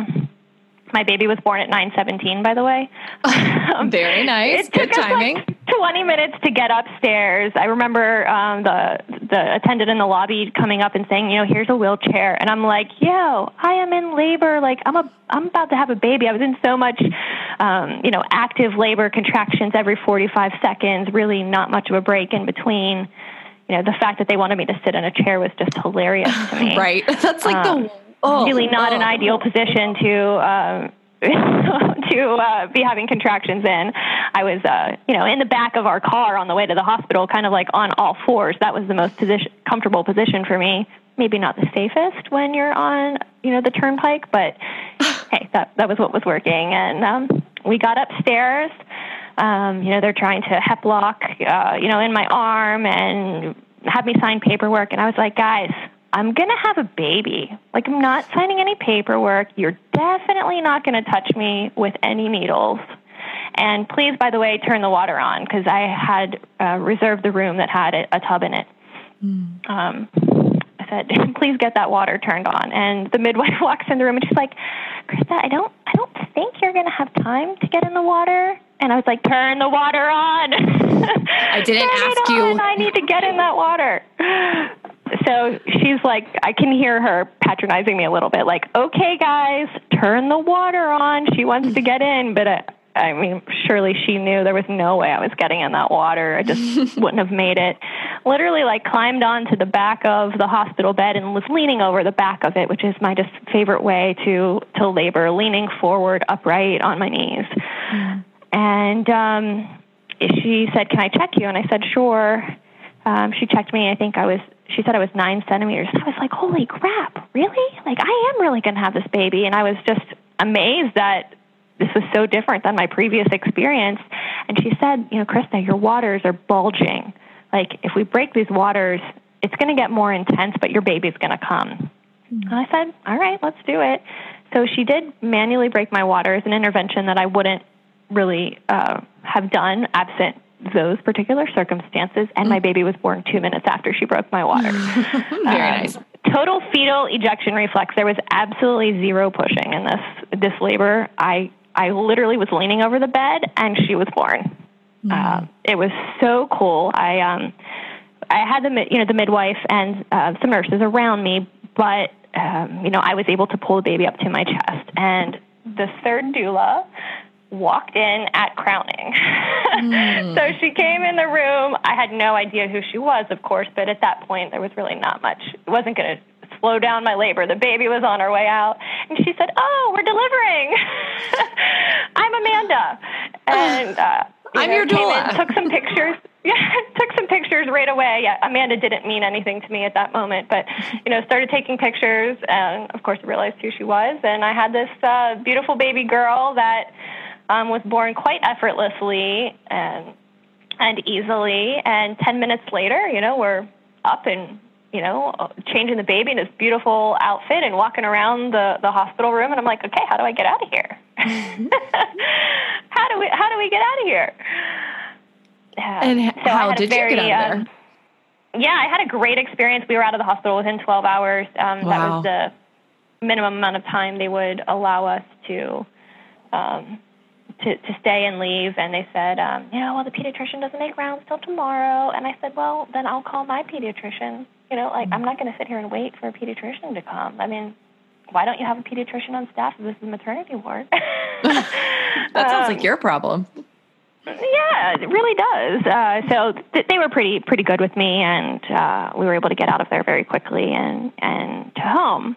[SPEAKER 2] my baby was born at 9:17 by the way.
[SPEAKER 1] Very nice. Good timing.
[SPEAKER 2] Like 20 minutes to get upstairs. I remember um the the attendant in the lobby coming up and saying, "You know, here's a wheelchair." And I'm like, "Yo, I am in labor. Like I'm a I'm about to have a baby. I was in so much um, you know, active labor contractions every 45 seconds, really not much of a break in between." You know, the fact that they wanted me to sit in a chair was just hilarious to me.
[SPEAKER 1] right. That's like um, the oh,
[SPEAKER 2] really not
[SPEAKER 1] oh.
[SPEAKER 2] an ideal position to um, to uh, be having contractions in. I was, uh, you know, in the back of our car on the way to the hospital, kind of like on all fours. That was the most position, comfortable position for me. Maybe not the safest when you're on, you know, the turnpike, but hey, that that was what was working. And um, we got upstairs. Um, you know, they're trying to heplock, uh, you know, in my arm and have me sign paperwork. And I was like, guys, I'm going to have a baby. Like, I'm not signing any paperwork. You're definitely not going to touch me with any needles. And please, by the way, turn the water on because I had uh, reserved the room that had a, a tub in it. Mm. Um, I said, please get that water turned on. And the midwife walks in the room and she's like, Krista, I don't, I don't think you're going to have time to get in the water. And I was like, turn the water on.
[SPEAKER 1] I didn't ask you.
[SPEAKER 2] I need to get in that water so she's like, I can hear her patronizing me a little bit, like, okay, guys, turn the water on. She wants to get in, but I, uh, I mean, surely she knew there was no way I was getting in that water. I just wouldn't have made it. Literally, like, climbed onto the back of the hospital bed and was leaning over the back of it, which is my just favorite way to to labor, leaning forward, upright on my knees. Mm. And um, she said, "Can I check you?" And I said, "Sure." Um, she checked me. I think I was she said I was nine centimeters. I was like, holy crap, really? Like, I am really going to have this baby. And I was just amazed that this was so different than my previous experience. And she said, you know, Krista, your waters are bulging. Like, if we break these waters, it's going to get more intense, but your baby's going to come. Mm-hmm. And I said, all right, let's do it. So she did manually break my waters, an intervention that I wouldn't really uh, have done absent those particular circumstances, and my mm. baby was born two minutes after she broke my water.
[SPEAKER 1] Very um, nice.
[SPEAKER 2] Total fetal ejection reflex. There was absolutely zero pushing in this this labor. I I literally was leaning over the bed, and she was born. Mm. Uh, it was so cool. I um I had the you know the midwife and uh, some nurses around me, but um, you know I was able to pull the baby up to my chest, and the third doula walked in at crowning. Mm. so she came in the room. I had no idea who she was, of course, but at that point there was really not much. It wasn't going to slow down my labor. The baby was on her way out. And she said, Oh, we're delivering. I'm Amanda. And uh,
[SPEAKER 1] you I'm know, your doula.
[SPEAKER 2] In, took some pictures. Yeah, took some pictures right away. Yeah, Amanda didn't mean anything to me at that moment, but you know, started taking pictures, and of course, realized who she was. And I had this uh, beautiful baby girl that um, was born quite effortlessly and and easily. And ten minutes later, you know, we're up and you know changing the baby in this beautiful outfit and walking around the the hospital room. And I'm like, okay, how do I get out of here? How do we how do we get out of here?
[SPEAKER 1] and so how did very, you get out of there?
[SPEAKER 2] Um, yeah, I had a great experience. We were out of the hospital within 12 hours. Um, wow. That was the minimum amount of time they would allow us to um, to, to stay and leave, and they said, um, you know, well, the pediatrician doesn't make rounds till tomorrow. And I said, well, then I'll call my pediatrician. You know, like, I'm not going to sit here and wait for a pediatrician to come. I mean, why don't you have a pediatrician on staff if this is a maternity ward?
[SPEAKER 1] that sounds um, like your problem.
[SPEAKER 2] Yeah, it really does. Uh, so th- they were pretty pretty good with me, and uh, we were able to get out of there very quickly and and to home.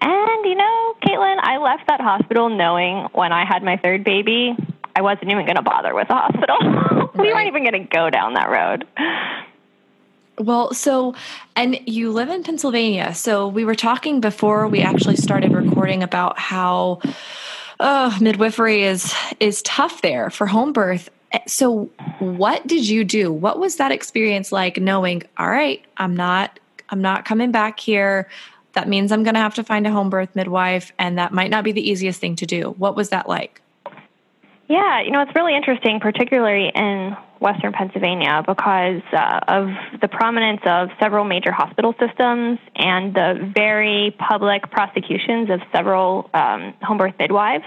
[SPEAKER 2] And you know, Caitlin, I left that hospital knowing when I had my third baby, I wasn't even going to bother with the hospital. we right. weren't even going to go down that road.
[SPEAKER 1] Well, so, and you live in Pennsylvania. So we were talking before we actually started recording about how oh, midwifery is is tough there for home birth. So, what did you do? What was that experience like knowing, all right, I'm not I'm not coming back here. That means I'm going to have to find a home birth midwife and that might not be the easiest thing to do. What was that like?
[SPEAKER 2] Yeah, you know, it's really interesting, particularly in Western Pennsylvania, because uh, of the prominence of several major hospital systems and the very public prosecutions of several um, home birth midwives.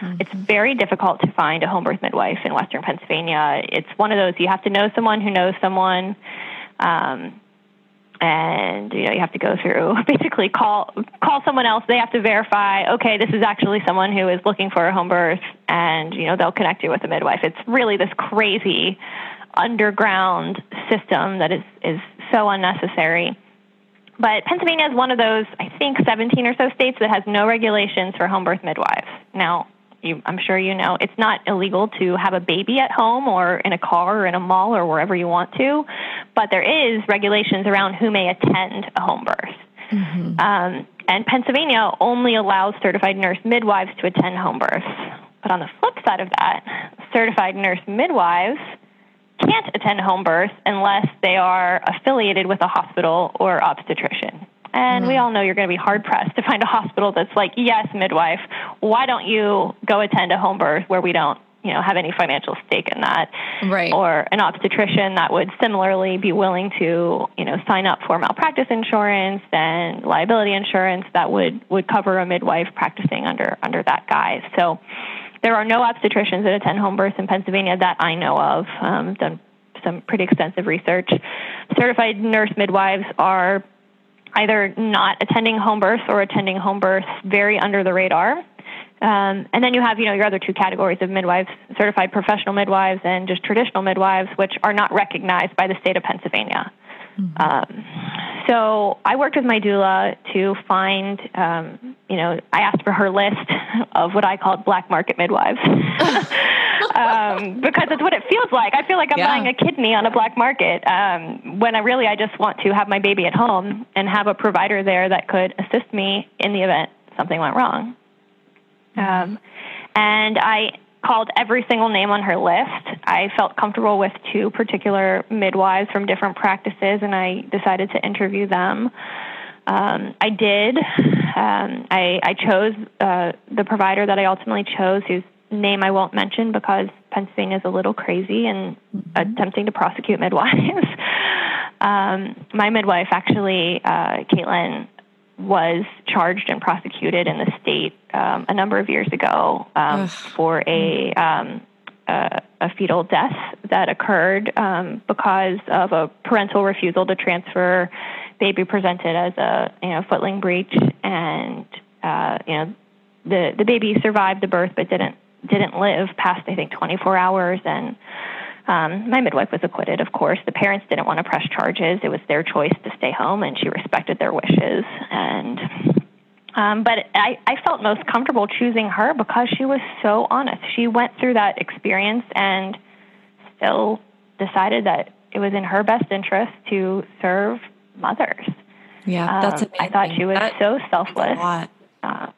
[SPEAKER 2] Mm-hmm. It's very difficult to find a home birth midwife in Western Pennsylvania. It's one of those you have to know someone who knows someone. Um, and you know you have to go through basically call call someone else. They have to verify okay this is actually someone who is looking for a home birth and you know they'll connect you with a midwife. It's really this crazy underground system that is is so unnecessary. But Pennsylvania is one of those I think 17 or so states that has no regulations for home birth midwives. Now you, I'm sure you know, it's not illegal to have a baby at home or in a car or in a mall or wherever you want to, but there is regulations around who may attend a home birth. Mm-hmm. Um, and Pennsylvania only allows certified nurse midwives to attend home births. But on the flip side of that, certified nurse midwives can't attend home births unless they are affiliated with a hospital or obstetrician. And we all know you're going to be hard pressed to find a hospital that's like, yes, midwife, why don't you go attend a home birth where we don't, you know, have any financial stake in that?
[SPEAKER 1] Right.
[SPEAKER 2] Or an obstetrician that would similarly be willing to, you know, sign up for malpractice insurance and liability insurance that would, would cover a midwife practicing under under that guise. So there are no obstetricians that attend home births in Pennsylvania that I know of. Um, done some pretty extensive research. Certified nurse midwives are either not attending home births or attending home births very under the radar. Um, and then you have, you know, your other two categories of midwives, certified professional midwives and just traditional midwives, which are not recognized by the state of Pennsylvania. Mm-hmm. Um, so I worked with my doula to find, um, you know, I asked for her list of what I called black market midwives. um, because it's what it feels like. I feel like I'm yeah. buying a kidney on a black market um, when I really I just want to have my baby at home and have a provider there that could assist me in the event something went wrong. Um, and I called every single name on her list. I felt comfortable with two particular midwives from different practices, and I decided to interview them. Um, I did. Um, I, I chose uh, the provider that I ultimately chose, whose name I won't mention because Pennsylvania is a little crazy and mm-hmm. attempting to prosecute midwives. um, my midwife, actually, uh, Caitlin, was charged and prosecuted in the state um, a number of years ago um, for a, um, a, a fetal death that occurred um, because of a parental refusal to transfer baby presented as a you know footling breech. And uh, you know the the baby survived the birth but didn't didn't live past I think 24 hours. And um, my midwife was acquitted, of course. The parents didn't want to press charges. It was their choice to stay home, and she respected their wishes. And um, but I, I felt most comfortable choosing her because she was so honest. She went through that experience and still decided that it was in her best interest to serve mothers.
[SPEAKER 1] Yeah, that's
[SPEAKER 2] um, I thought she was that, so selfless. Uh,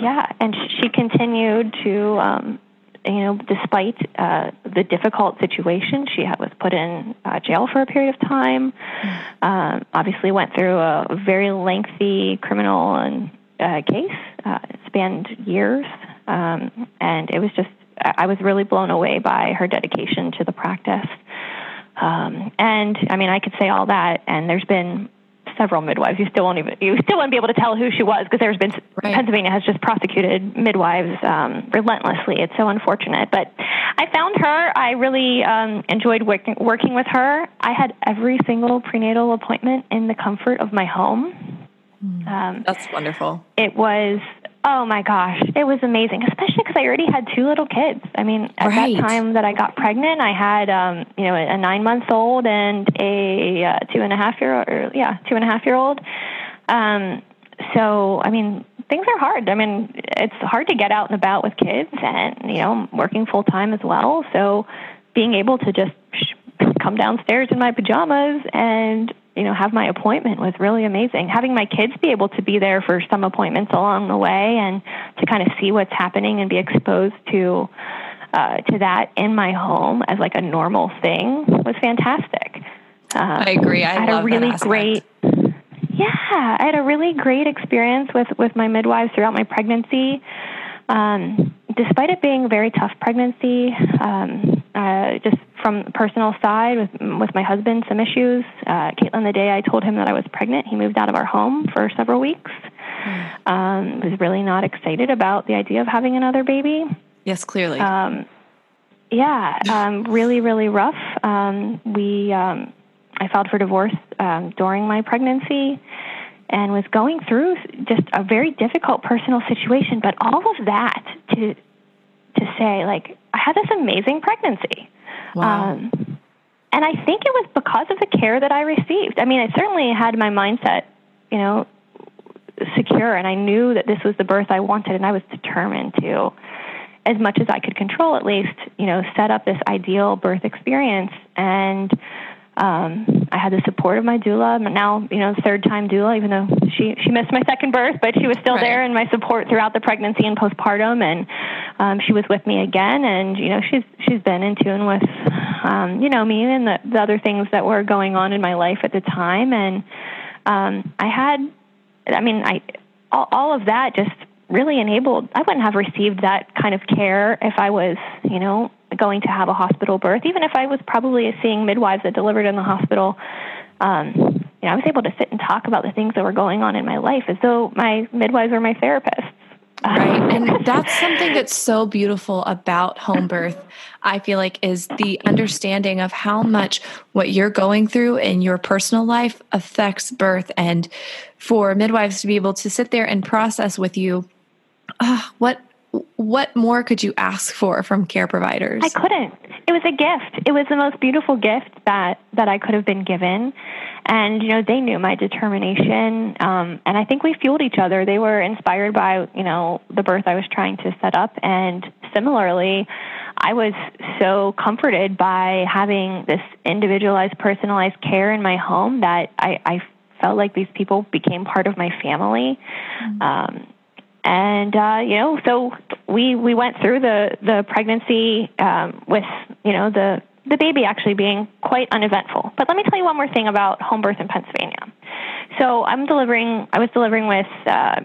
[SPEAKER 2] yeah, and she continued to um, you know, despite uh, the difficult situation, she was put in uh, jail for a period of time. Um, obviously, went through a very lengthy criminal and uh, case. Uh, spanned years, um, and it was just I was really blown away by her dedication to the practice. Um, and I mean, I could say all that, and there's been several midwives. You still won't even you still won't be able to tell who she was because there's been right. Pennsylvania has just prosecuted midwives um, relentlessly. It's so unfortunate. But I found her. I really um, enjoyed working working with her. I had every single prenatal appointment in the comfort of my home.
[SPEAKER 1] Mm, um, That's wonderful.
[SPEAKER 2] It was Oh my gosh, it was amazing, especially because I already had two little kids. I mean, at
[SPEAKER 1] right.
[SPEAKER 2] that time that I got pregnant, I had um, you know a nine month old and a uh, two and a half year old, yeah, two and a half year old. Um, so I mean, things are hard. I mean, it's hard to get out and about with kids, and you know, working full time as well. So being able to just come downstairs in my pajamas and you know have my appointment was really amazing. Having my kids be able to be there for some appointments along the way and to kind of see what's happening and be exposed to uh, to that in my home as like a normal thing was fantastic.
[SPEAKER 1] Um, i agree. I,
[SPEAKER 2] I had a really great yeah i had a really great experience with with my midwives throughout my pregnancy. Um, despite it being a very tough pregnancy um, uh, just from the personal side with with my husband some issues. Uh, Caitlin, the day I told him that I was pregnant, he moved out of our home for several weeks. Mm. Um, was really not excited about the idea of having another baby.
[SPEAKER 1] Yes, clearly. Um,
[SPEAKER 2] yeah, um, really, really rough. Um, we, um, I filed for divorce um, during my pregnancy, and was going through just a very difficult personal situation. But all of that to to say, like, I had this amazing pregnancy.
[SPEAKER 1] Wow. Um,
[SPEAKER 2] and I think it was because of the care that I received. I mean, I certainly had my mindset, you know, secure, and I knew that this was the birth I wanted, and I was determined to, as much as I could control at least, you know, set up this ideal birth experience. And um, I had the support of my doula. Now, you know, third time doula, even though she she missed my second birth, but she was still right. there and my support throughout the pregnancy and postpartum. And um, she was with me again. And you know, she's she's been in tune with, um, you know, me and the, the other things that were going on in my life at the time. And um, I had, I mean, I all, all of that just really enabled. I wouldn't have received that kind of care if I was, you know, going to have a hospital birth, even if I was probably seeing midwives that delivered in the hospital. Um, you know, I was able to sit and talk about the things that were going on in my life as though my midwives were my therapists.
[SPEAKER 1] Right. And that's something that's so beautiful about home birth, I feel like, is the understanding of how much what you're going through in your personal life affects birth. And for midwives to be able to sit there and process with you, uh, what what more could you ask for from care providers?
[SPEAKER 2] I couldn't. It was a gift. It was the most beautiful gift that that I could have been given, and you know they knew my determination, um, and I think we fueled each other. They were inspired by you know the birth I was trying to set up, and similarly, I was so comforted by having this individualized, personalized care in my home that I, I felt like these people became part of my family. Mm-hmm. Um, and uh, you know, so we we went through the the pregnancy um, with you know the the baby actually being quite uneventful. But let me tell you one more thing about home birth in Pennsylvania. So I'm delivering. I was delivering with uh,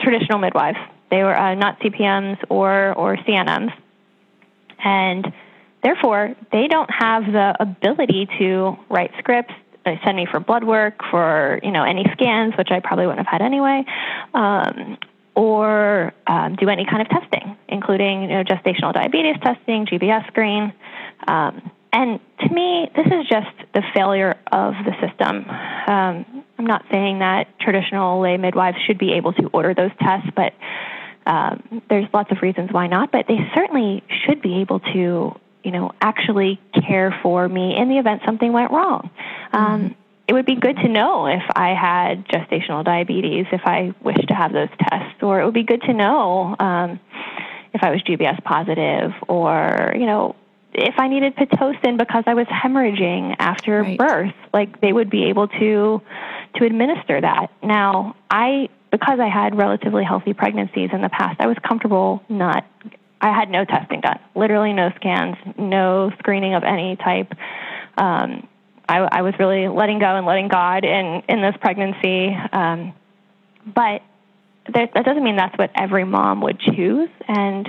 [SPEAKER 2] traditional midwives. They were uh, not CPMs or or CNMs, and therefore they don't have the ability to write scripts they send me for blood work, for you know any scans, which I probably wouldn't have had anyway, um, or um, do any kind of testing, including you know gestational diabetes testing, GBS screen. Um, and to me, this is just the failure of the system. Um, I'm not saying that traditional lay midwives should be able to order those tests, but um, there's lots of reasons why not. But they certainly should be able to you know, actually care for me in the event something went wrong. Um, mm-hmm. It would be good to know if I had gestational diabetes, if I wished to have those tests, or it would be good to know um, if I was GBS positive, or you know, if I needed pitocin because I was hemorrhaging after right. birth. Like they would be able to to administer that. Now, I because I had relatively healthy pregnancies in the past, I was comfortable not I had no testing done, literally no scans, no screening of any type. Um, I, I, was really letting go and letting God in in this pregnancy. Um, but that, that doesn't mean that's what every mom would choose. And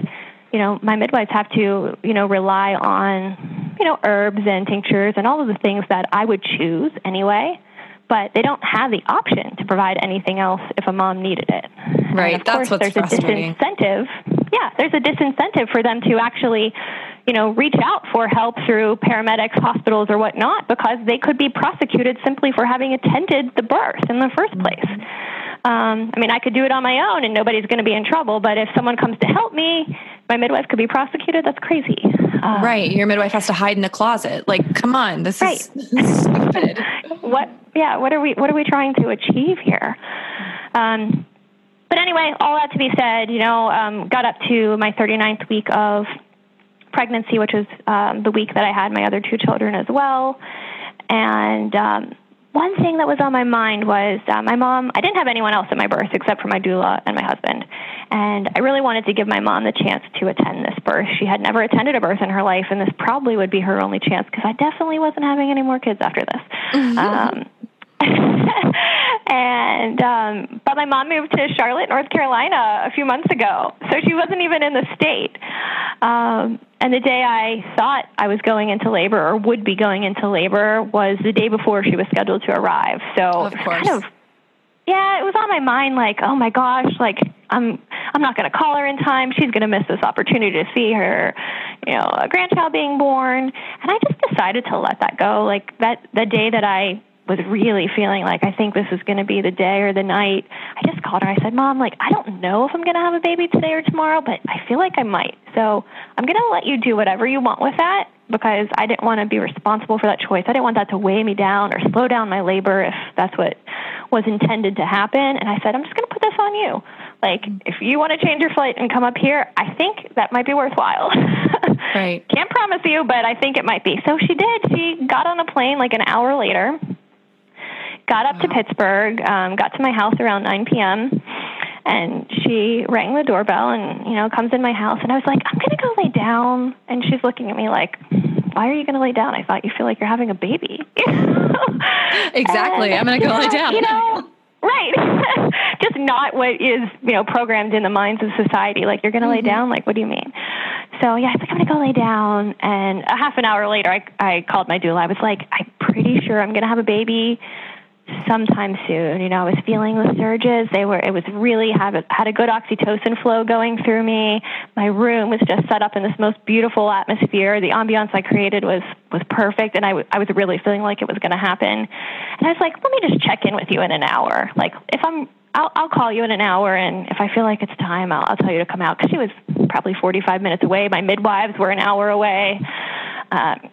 [SPEAKER 2] you know, my midwives have to you know rely on you know herbs and tinctures and all of the things that I would choose anyway. But they don't have the option to provide anything else if a mom needed it.
[SPEAKER 1] Right.
[SPEAKER 2] And of
[SPEAKER 1] that's
[SPEAKER 2] course,
[SPEAKER 1] what's
[SPEAKER 2] there's a disincentive yeah, there's a disincentive for them to actually, you know, reach out for help through paramedics, hospitals, or whatnot, because they could be prosecuted simply for having attended the birth in the first place. Um, I mean, I could do it on my own and nobody's going to be in trouble. But if someone comes to help me, my midwife could be prosecuted. That's crazy.
[SPEAKER 1] Um, right. Your midwife has to hide in a closet. Like, come on, this right. is stupid.
[SPEAKER 2] what? Yeah. What are we? What are we trying to achieve here? Um, but anyway, all that to be said, you know, um, got up to my 39th week of pregnancy, which was um, the week that I had my other two children as well, and um, one thing that was on my mind was uh, my mom, I didn't have anyone else at my birth except for my doula and my husband. And I really wanted to give my mom the chance to attend this birth. She had never attended a birth in her life, and this probably would be her only chance because I definitely wasn't having any more kids after this. Mm-hmm. Um, and um, but my mom moved to Charlotte, North Carolina, a few months ago, so she wasn't even in the state. Um, and the day I thought I was going into labor or would be going into labor was the day before she was scheduled to arrive. So
[SPEAKER 1] of course.
[SPEAKER 2] kind of yeah, it was on my mind like, oh my gosh, like I'm I'm not going to call her in time. She's going to miss this opportunity to see her, you know, a grandchild being born. And I just decided to let that go. Like that the day that I was really feeling like I think this is going to be the day or the night. I just called her. I said, "Mom, like I don't know if I'm going to have a baby today or tomorrow, but I feel like I might. So I'm going to let you do whatever you want with that because I didn't want to be responsible for that choice. I didn't want that to weigh me down or slow down my labor if that's what was intended to happen. And I said, I'm just going to put this on you. Like, if you want to change your flight and come up here, I think that might be worthwhile.
[SPEAKER 1] right.
[SPEAKER 2] Can't promise you, but I think it might be. So she did. She got on a plane like an hour later got up to Pittsburgh, um, got to my house around 9 p.m., and she rang the doorbell and, you know, comes in my house. And I was like, I'm going to go lay down. And she's looking at me like, why are you going to lay down? I thought you feel like you're having a baby.
[SPEAKER 1] exactly. And, I'm going to go lay down.
[SPEAKER 2] You know, right. Just not what is, you know, programmed in the minds of society. Like, you're going to mm-hmm. lay down? Like, what do you mean? So, yeah, I was like, I'm going to go lay down. And a half an hour later, I, I called my doula. I was like, I'm pretty sure I'm going to have a baby sometime soon. You know, I was feeling the surges. They were. It was really had a, had a good oxytocin flow going through me. My room was just set up in this most beautiful atmosphere. The ambiance I created was was perfect, and I, w- I was really feeling like it was going to happen. And I was like, let me just check in with you in an hour. Like, if I'm I'll, I'll call you in an hour, and if I feel like it's time, I'll, I'll tell you to come out. Because she was probably 45 minutes away. My midwives were an hour away. Um,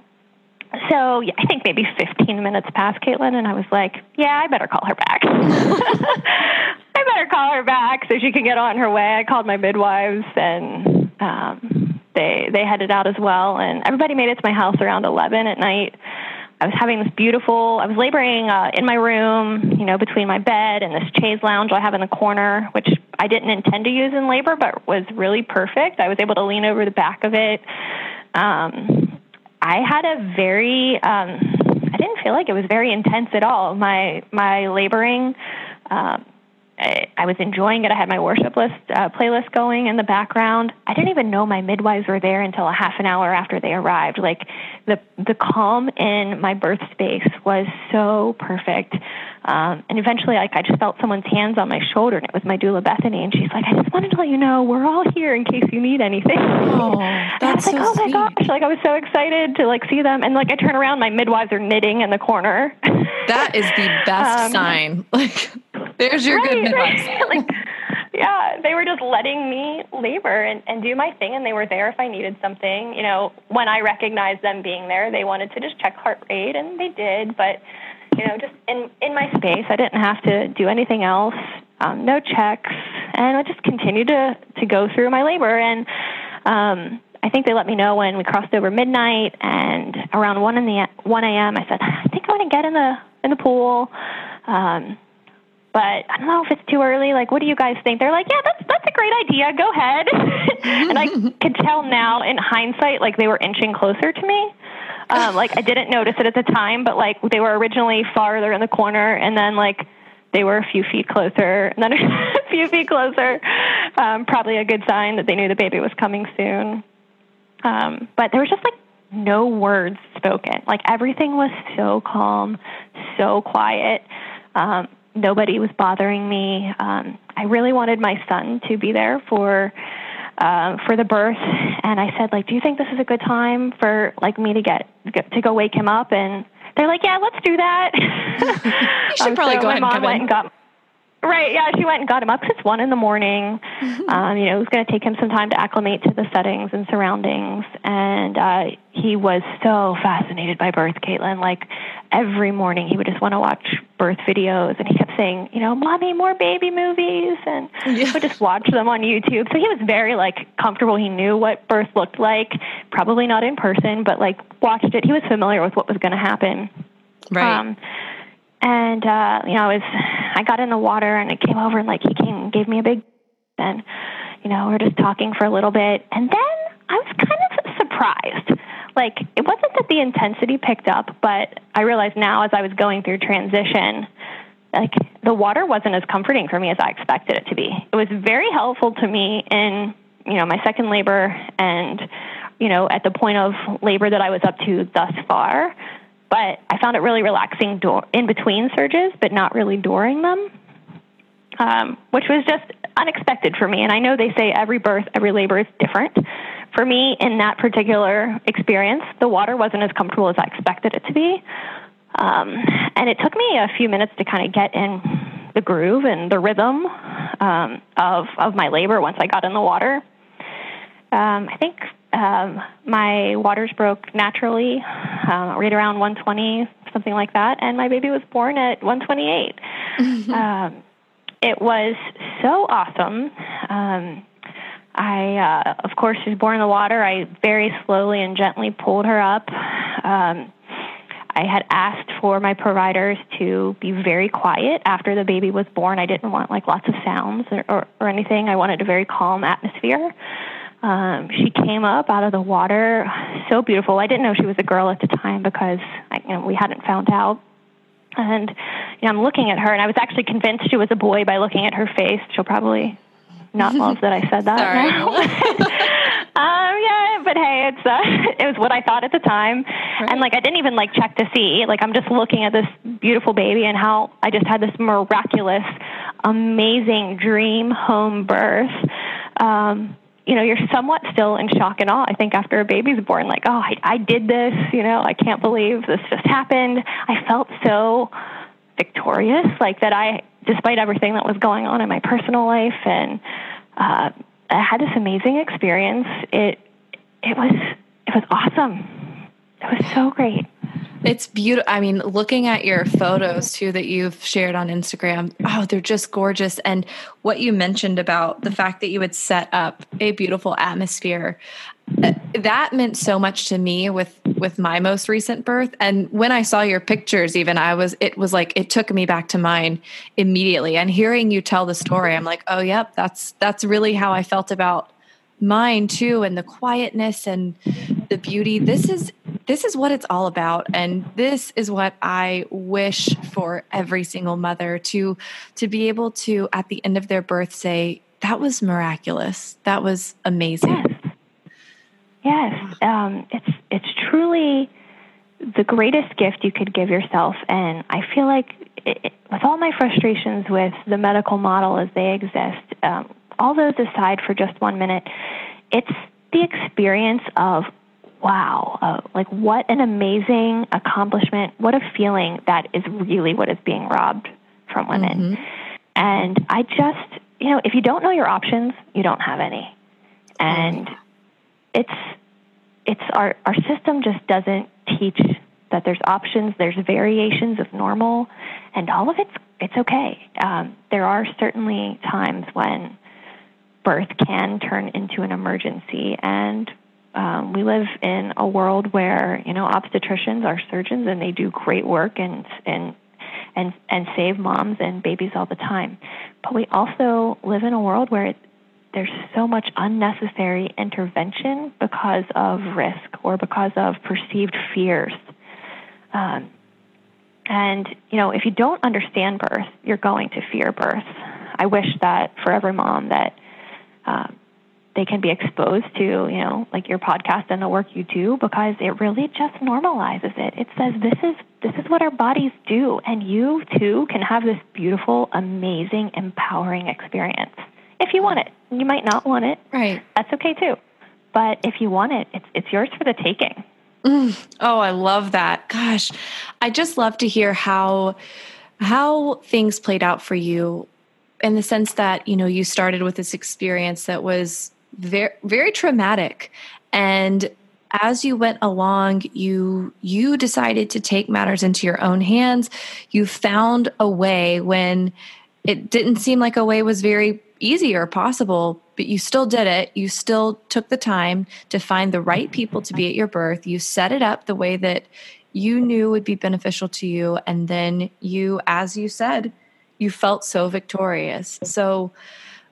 [SPEAKER 2] so yeah, I think maybe 15 minutes past Caitlin, and I was like, yeah, I better call her back. I better call her back so she can get on her way. I called my midwives, and um, they they headed out as well, and everybody made it to my house around 11 at night. I was having this beautiful. I was laboring uh, in my room, you know, between my bed and this chaise lounge I have in the corner, which I didn't intend to use in labor, but was really perfect. I was able to lean over the back of it. Um, I had a very um, I didn't feel like it was very intense at all. My my laboring um, I, I was enjoying it. I had my worship list uh, playlist going in the background. I didn't even know my midwives were there until a half an hour after they arrived. Like the the calm in my birth space was so perfect. Um, and eventually, like I just felt someone's hands on my shoulder, and it was my doula Bethany, and she's like, "I just wanted to let you know we're all here in case you need anything."
[SPEAKER 1] Oh, that's
[SPEAKER 2] and I was like,
[SPEAKER 1] so
[SPEAKER 2] "Oh my
[SPEAKER 1] gosh!"
[SPEAKER 2] Like I was so excited to like see them, and like I turn around, my midwives are knitting in the corner.
[SPEAKER 1] That is the best um, sign. Like there's your
[SPEAKER 2] right,
[SPEAKER 1] good
[SPEAKER 2] right. like, yeah, they were just letting me labor and, and do my thing, and they were there if I needed something. You know, when I recognized them being there, they wanted to just check heart rate, and they did. But you know, just in in my space, I didn't have to do anything else. Um, no checks, and I just continued to to go through my labor. And um, I think they let me know when we crossed over midnight, and around one in the one a.m. I said, I think I want to get in the in the pool. Um, but I don't know if it's too early. Like, what do you guys think? They're like, yeah, that's that's a great idea. Go ahead. and I could tell now in hindsight, like they were inching closer to me. Um, like I didn't notice it at the time, but like they were originally farther in the corner, and then like they were a few feet closer, and then a few feet closer. Um, probably a good sign that they knew the baby was coming soon. Um, but there was just like no words spoken. Like everything was so calm, so quiet. Um, nobody was bothering me. Um, I really wanted my son to be there for uh, for the birth, and I said, like, do you think this is a good time for like me to get, get to go wake him up? And they're like, yeah, let's do that.
[SPEAKER 1] you should um, probably
[SPEAKER 2] so
[SPEAKER 1] go ahead
[SPEAKER 2] my
[SPEAKER 1] and come
[SPEAKER 2] went
[SPEAKER 1] in.
[SPEAKER 2] And got, right. Yeah, she went and got him up. It's one in the morning. um, you know, it was going to take him some time to acclimate to the settings and surroundings, and uh, he was so fascinated by birth, Caitlin. Like every morning, he would just want to watch birth videos, and he kept saying, you know, "Mommy, more baby movies," and yeah. would just watch them on YouTube. So he was very like comfortable. He knew what birth looked like. Probably not in person, but like watched it. He was familiar with what was going to happen.
[SPEAKER 1] Right. Um,
[SPEAKER 2] and uh, you know, I was I got in the water and it came over and like he came and gave me a big and you know, we were just talking for a little bit and then I was kind of surprised. Like it wasn't that the intensity picked up, but I realized now as I was going through transition, like the water wasn't as comforting for me as I expected it to be. It was very helpful to me in, you know, my second labor and, you know, at the point of labor that I was up to thus far but I found it really relaxing in between surges, but not really during them, um, which was just unexpected for me. And I know they say every birth, every labor is different. For me, in that particular experience, the water wasn't as comfortable as I expected it to be. Um, and it took me a few minutes to kind of get in the groove and the rhythm um, of, of my labor once I got in the water. Um, I think um, my waters broke naturally, uh, right around 120, something like that, and my baby was born at 128. um, it was so awesome. Um, I, uh, of course, she was born in the water. I very slowly and gently pulled her up. Um, I had asked for my providers to be very quiet after the baby was born. I didn't want like lots of sounds or, or, or anything. I wanted a very calm atmosphere. Um, she came up out of the water, so beautiful. I didn't know she was a girl at the time because I, you know, we hadn't found out. And you know, I'm looking at her, and I was actually convinced she was a boy by looking at her face. She'll probably not love that I said that.
[SPEAKER 1] Sorry.
[SPEAKER 2] um, yeah, but hey, it's uh, it was what I thought at the time, right. and like I didn't even like check to see. Like I'm just looking at this beautiful baby and how I just had this miraculous, amazing dream home birth. Um, you know, you're somewhat still in shock and awe. I think after a baby's born, like, oh, I, I did this, you know, I can't believe this just happened. I felt so victorious, like that I, despite everything that was going on in my personal life, and uh, I had this amazing experience. It, it was, it was awesome. It was so great.
[SPEAKER 1] It's beautiful. I mean, looking at your photos too that you've shared on Instagram, oh, they're just gorgeous. And what you mentioned about the fact that you would set up a beautiful atmosphere, uh, that meant so much to me with with my most recent birth. And when I saw your pictures, even I was, it was like it took me back to mine immediately. And hearing you tell the story, I'm like, oh, yep, that's that's really how I felt about mine too and the quietness and the beauty. This is this is what it's all about and this is what i wish for every single mother to to be able to at the end of their birth say that was miraculous. That was amazing.
[SPEAKER 2] Yes, yes. Um, it's it's truly the greatest gift you could give yourself and i feel like it, with all my frustrations with the medical model as they exist um, all those aside for just one minute, it's the experience of wow, uh, like what an amazing accomplishment, what a feeling that is really what is being robbed from women. Mm-hmm. And I just, you know, if you don't know your options, you don't have any. And it's it's our our system just doesn't teach that there's options, there's variations of normal, and all of it's it's okay. Um, there are certainly times when birth can turn into an emergency. And um, we live in a world where you know obstetricians are surgeons and they do great work and and and and save moms and babies all the time. But we also live in a world where it, there's so much unnecessary intervention because of risk or because of perceived fears. Um, and you know, if you don't understand birth, you're going to fear birth. I wish that for every mom that um, they can be exposed to, you know, like your podcast and the work you do because it really just normalizes it. It says this is this is what our bodies do and you too can have this beautiful, amazing, empowering experience. If you want it. You might not want it.
[SPEAKER 1] Right.
[SPEAKER 2] That's okay too. But if you want it, it's it's yours for the taking.
[SPEAKER 1] Mm. Oh, I love that. Gosh. I just love to hear how how things played out for you in the sense that, you know, you started with this experience that was very very traumatic. And as you went along you you decided to take matters into your own hands. You found a way when it didn't seem like a way was very easy or possible but you still did it. You still took the time to find the right people to be at your birth. You set it up the way that you knew would be beneficial to you. And then you as you said you felt so victorious so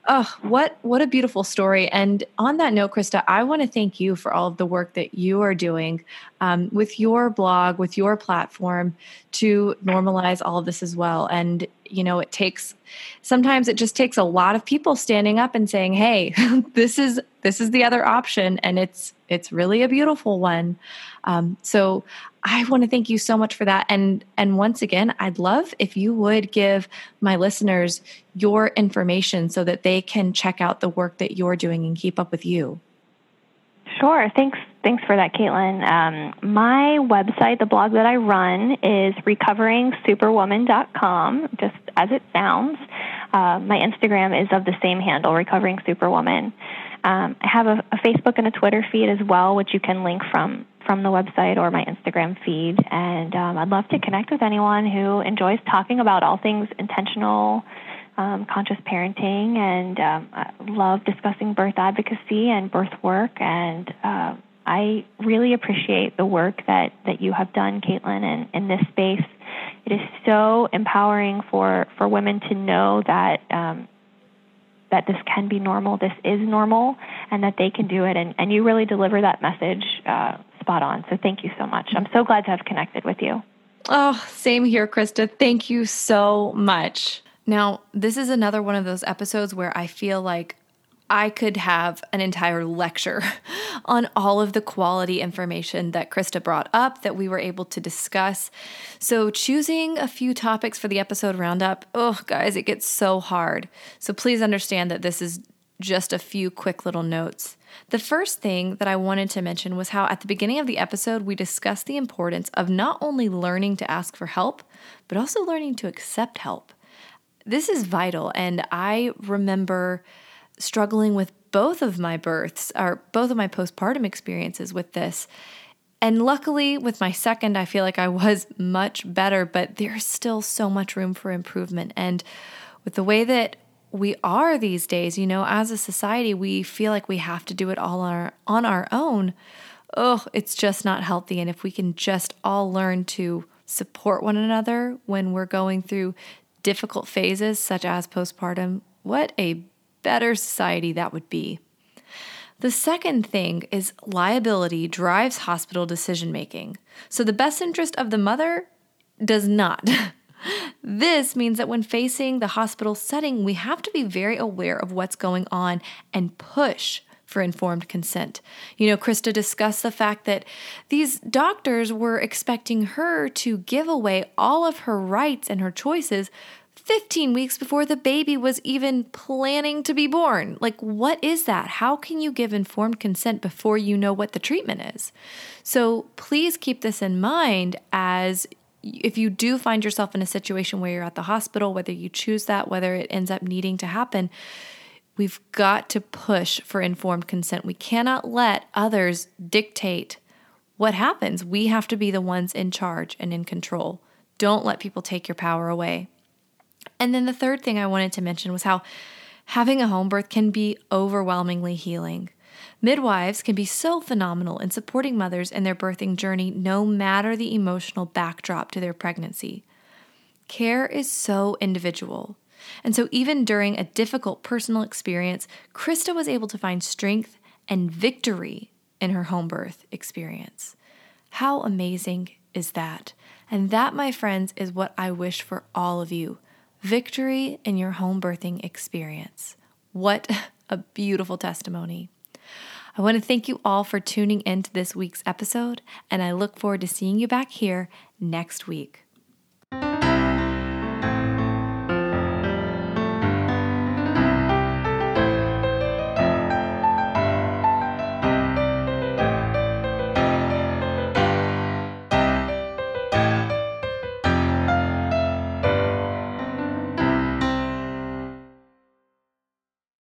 [SPEAKER 1] Oh, what what a beautiful story! And on that note, Krista, I want to thank you for all of the work that you are doing um, with your blog, with your platform, to normalize all of this as well. And you know, it takes sometimes it just takes a lot of people standing up and saying, "Hey, this is this is the other option," and it's it's really a beautiful one. Um, so I want to thank you so much for that. And and once again, I'd love if you would give my listeners your information so that they can check out the work that you're doing and keep up with you.
[SPEAKER 2] Sure. Thanks. Thanks for that, Caitlin. Um, my website, the blog that I run, is recoveringsuperwoman.com, just as it sounds. Uh, my Instagram is of the same handle, Recovering Superwoman. Um, I have a, a, Facebook and a Twitter feed as well, which you can link from from the website or my Instagram feed. And um, I'd love to connect with anyone who enjoys talking about all things intentional, um, conscious parenting, and um, I love discussing birth advocacy and birth work. And uh, I really appreciate the work that, that you have done, Caitlin, in, in this space. It is so empowering for, for women to know that um, that this can be normal, this is normal, and that they can do it. And, and you really deliver that message uh, spot on. So thank you so much. I'm so glad to have connected with you.
[SPEAKER 1] Oh, same here, Krista. Thank you so much. Now, this is another one of those episodes where I feel like I could have an entire lecture on all of the quality information that Krista brought up that we were able to discuss. So, choosing a few topics for the episode roundup, oh, guys, it gets so hard. So, please understand that this is just a few quick little notes. The first thing that I wanted to mention was how at the beginning of the episode, we discussed the importance of not only learning to ask for help, but also learning to accept help. This is vital, and I remember struggling with both of my births or both of my postpartum experiences with this. And luckily, with my second, I feel like I was much better, but there's still so much room for improvement. And with the way that we are these days, you know, as a society, we feel like we have to do it all on our, on our own. Oh, it's just not healthy. And if we can just all learn to support one another when we're going through difficult phases, such as postpartum, what a better society that would be. The second thing is liability drives hospital decision making. So the best interest of the mother does not. this means that when facing the hospital setting, we have to be very aware of what's going on and push for informed consent. You know, Krista discussed the fact that these doctors were expecting her to give away all of her rights and her choices 15 weeks before the baby was even planning to be born. Like, what is that? How can you give informed consent before you know what the treatment is? So, please keep this in mind as if you do find yourself in a situation where you're at the hospital, whether you choose that, whether it ends up needing to happen, we've got to push for informed consent. We cannot let others dictate what happens. We have to be the ones in charge and in control. Don't let people take your power away. And then the third thing I wanted to mention was how having a home birth can be overwhelmingly healing. Midwives can be so phenomenal in supporting mothers in their birthing journey, no matter the emotional backdrop to their pregnancy. Care is so individual. And so, even during a difficult personal experience, Krista was able to find strength and victory in her home birth experience. How amazing is that? And that, my friends, is what I wish for all of you victory in your home birthing experience. What a beautiful testimony. I want to thank you all for tuning in to this week's episode, and I look forward to seeing you back here next week.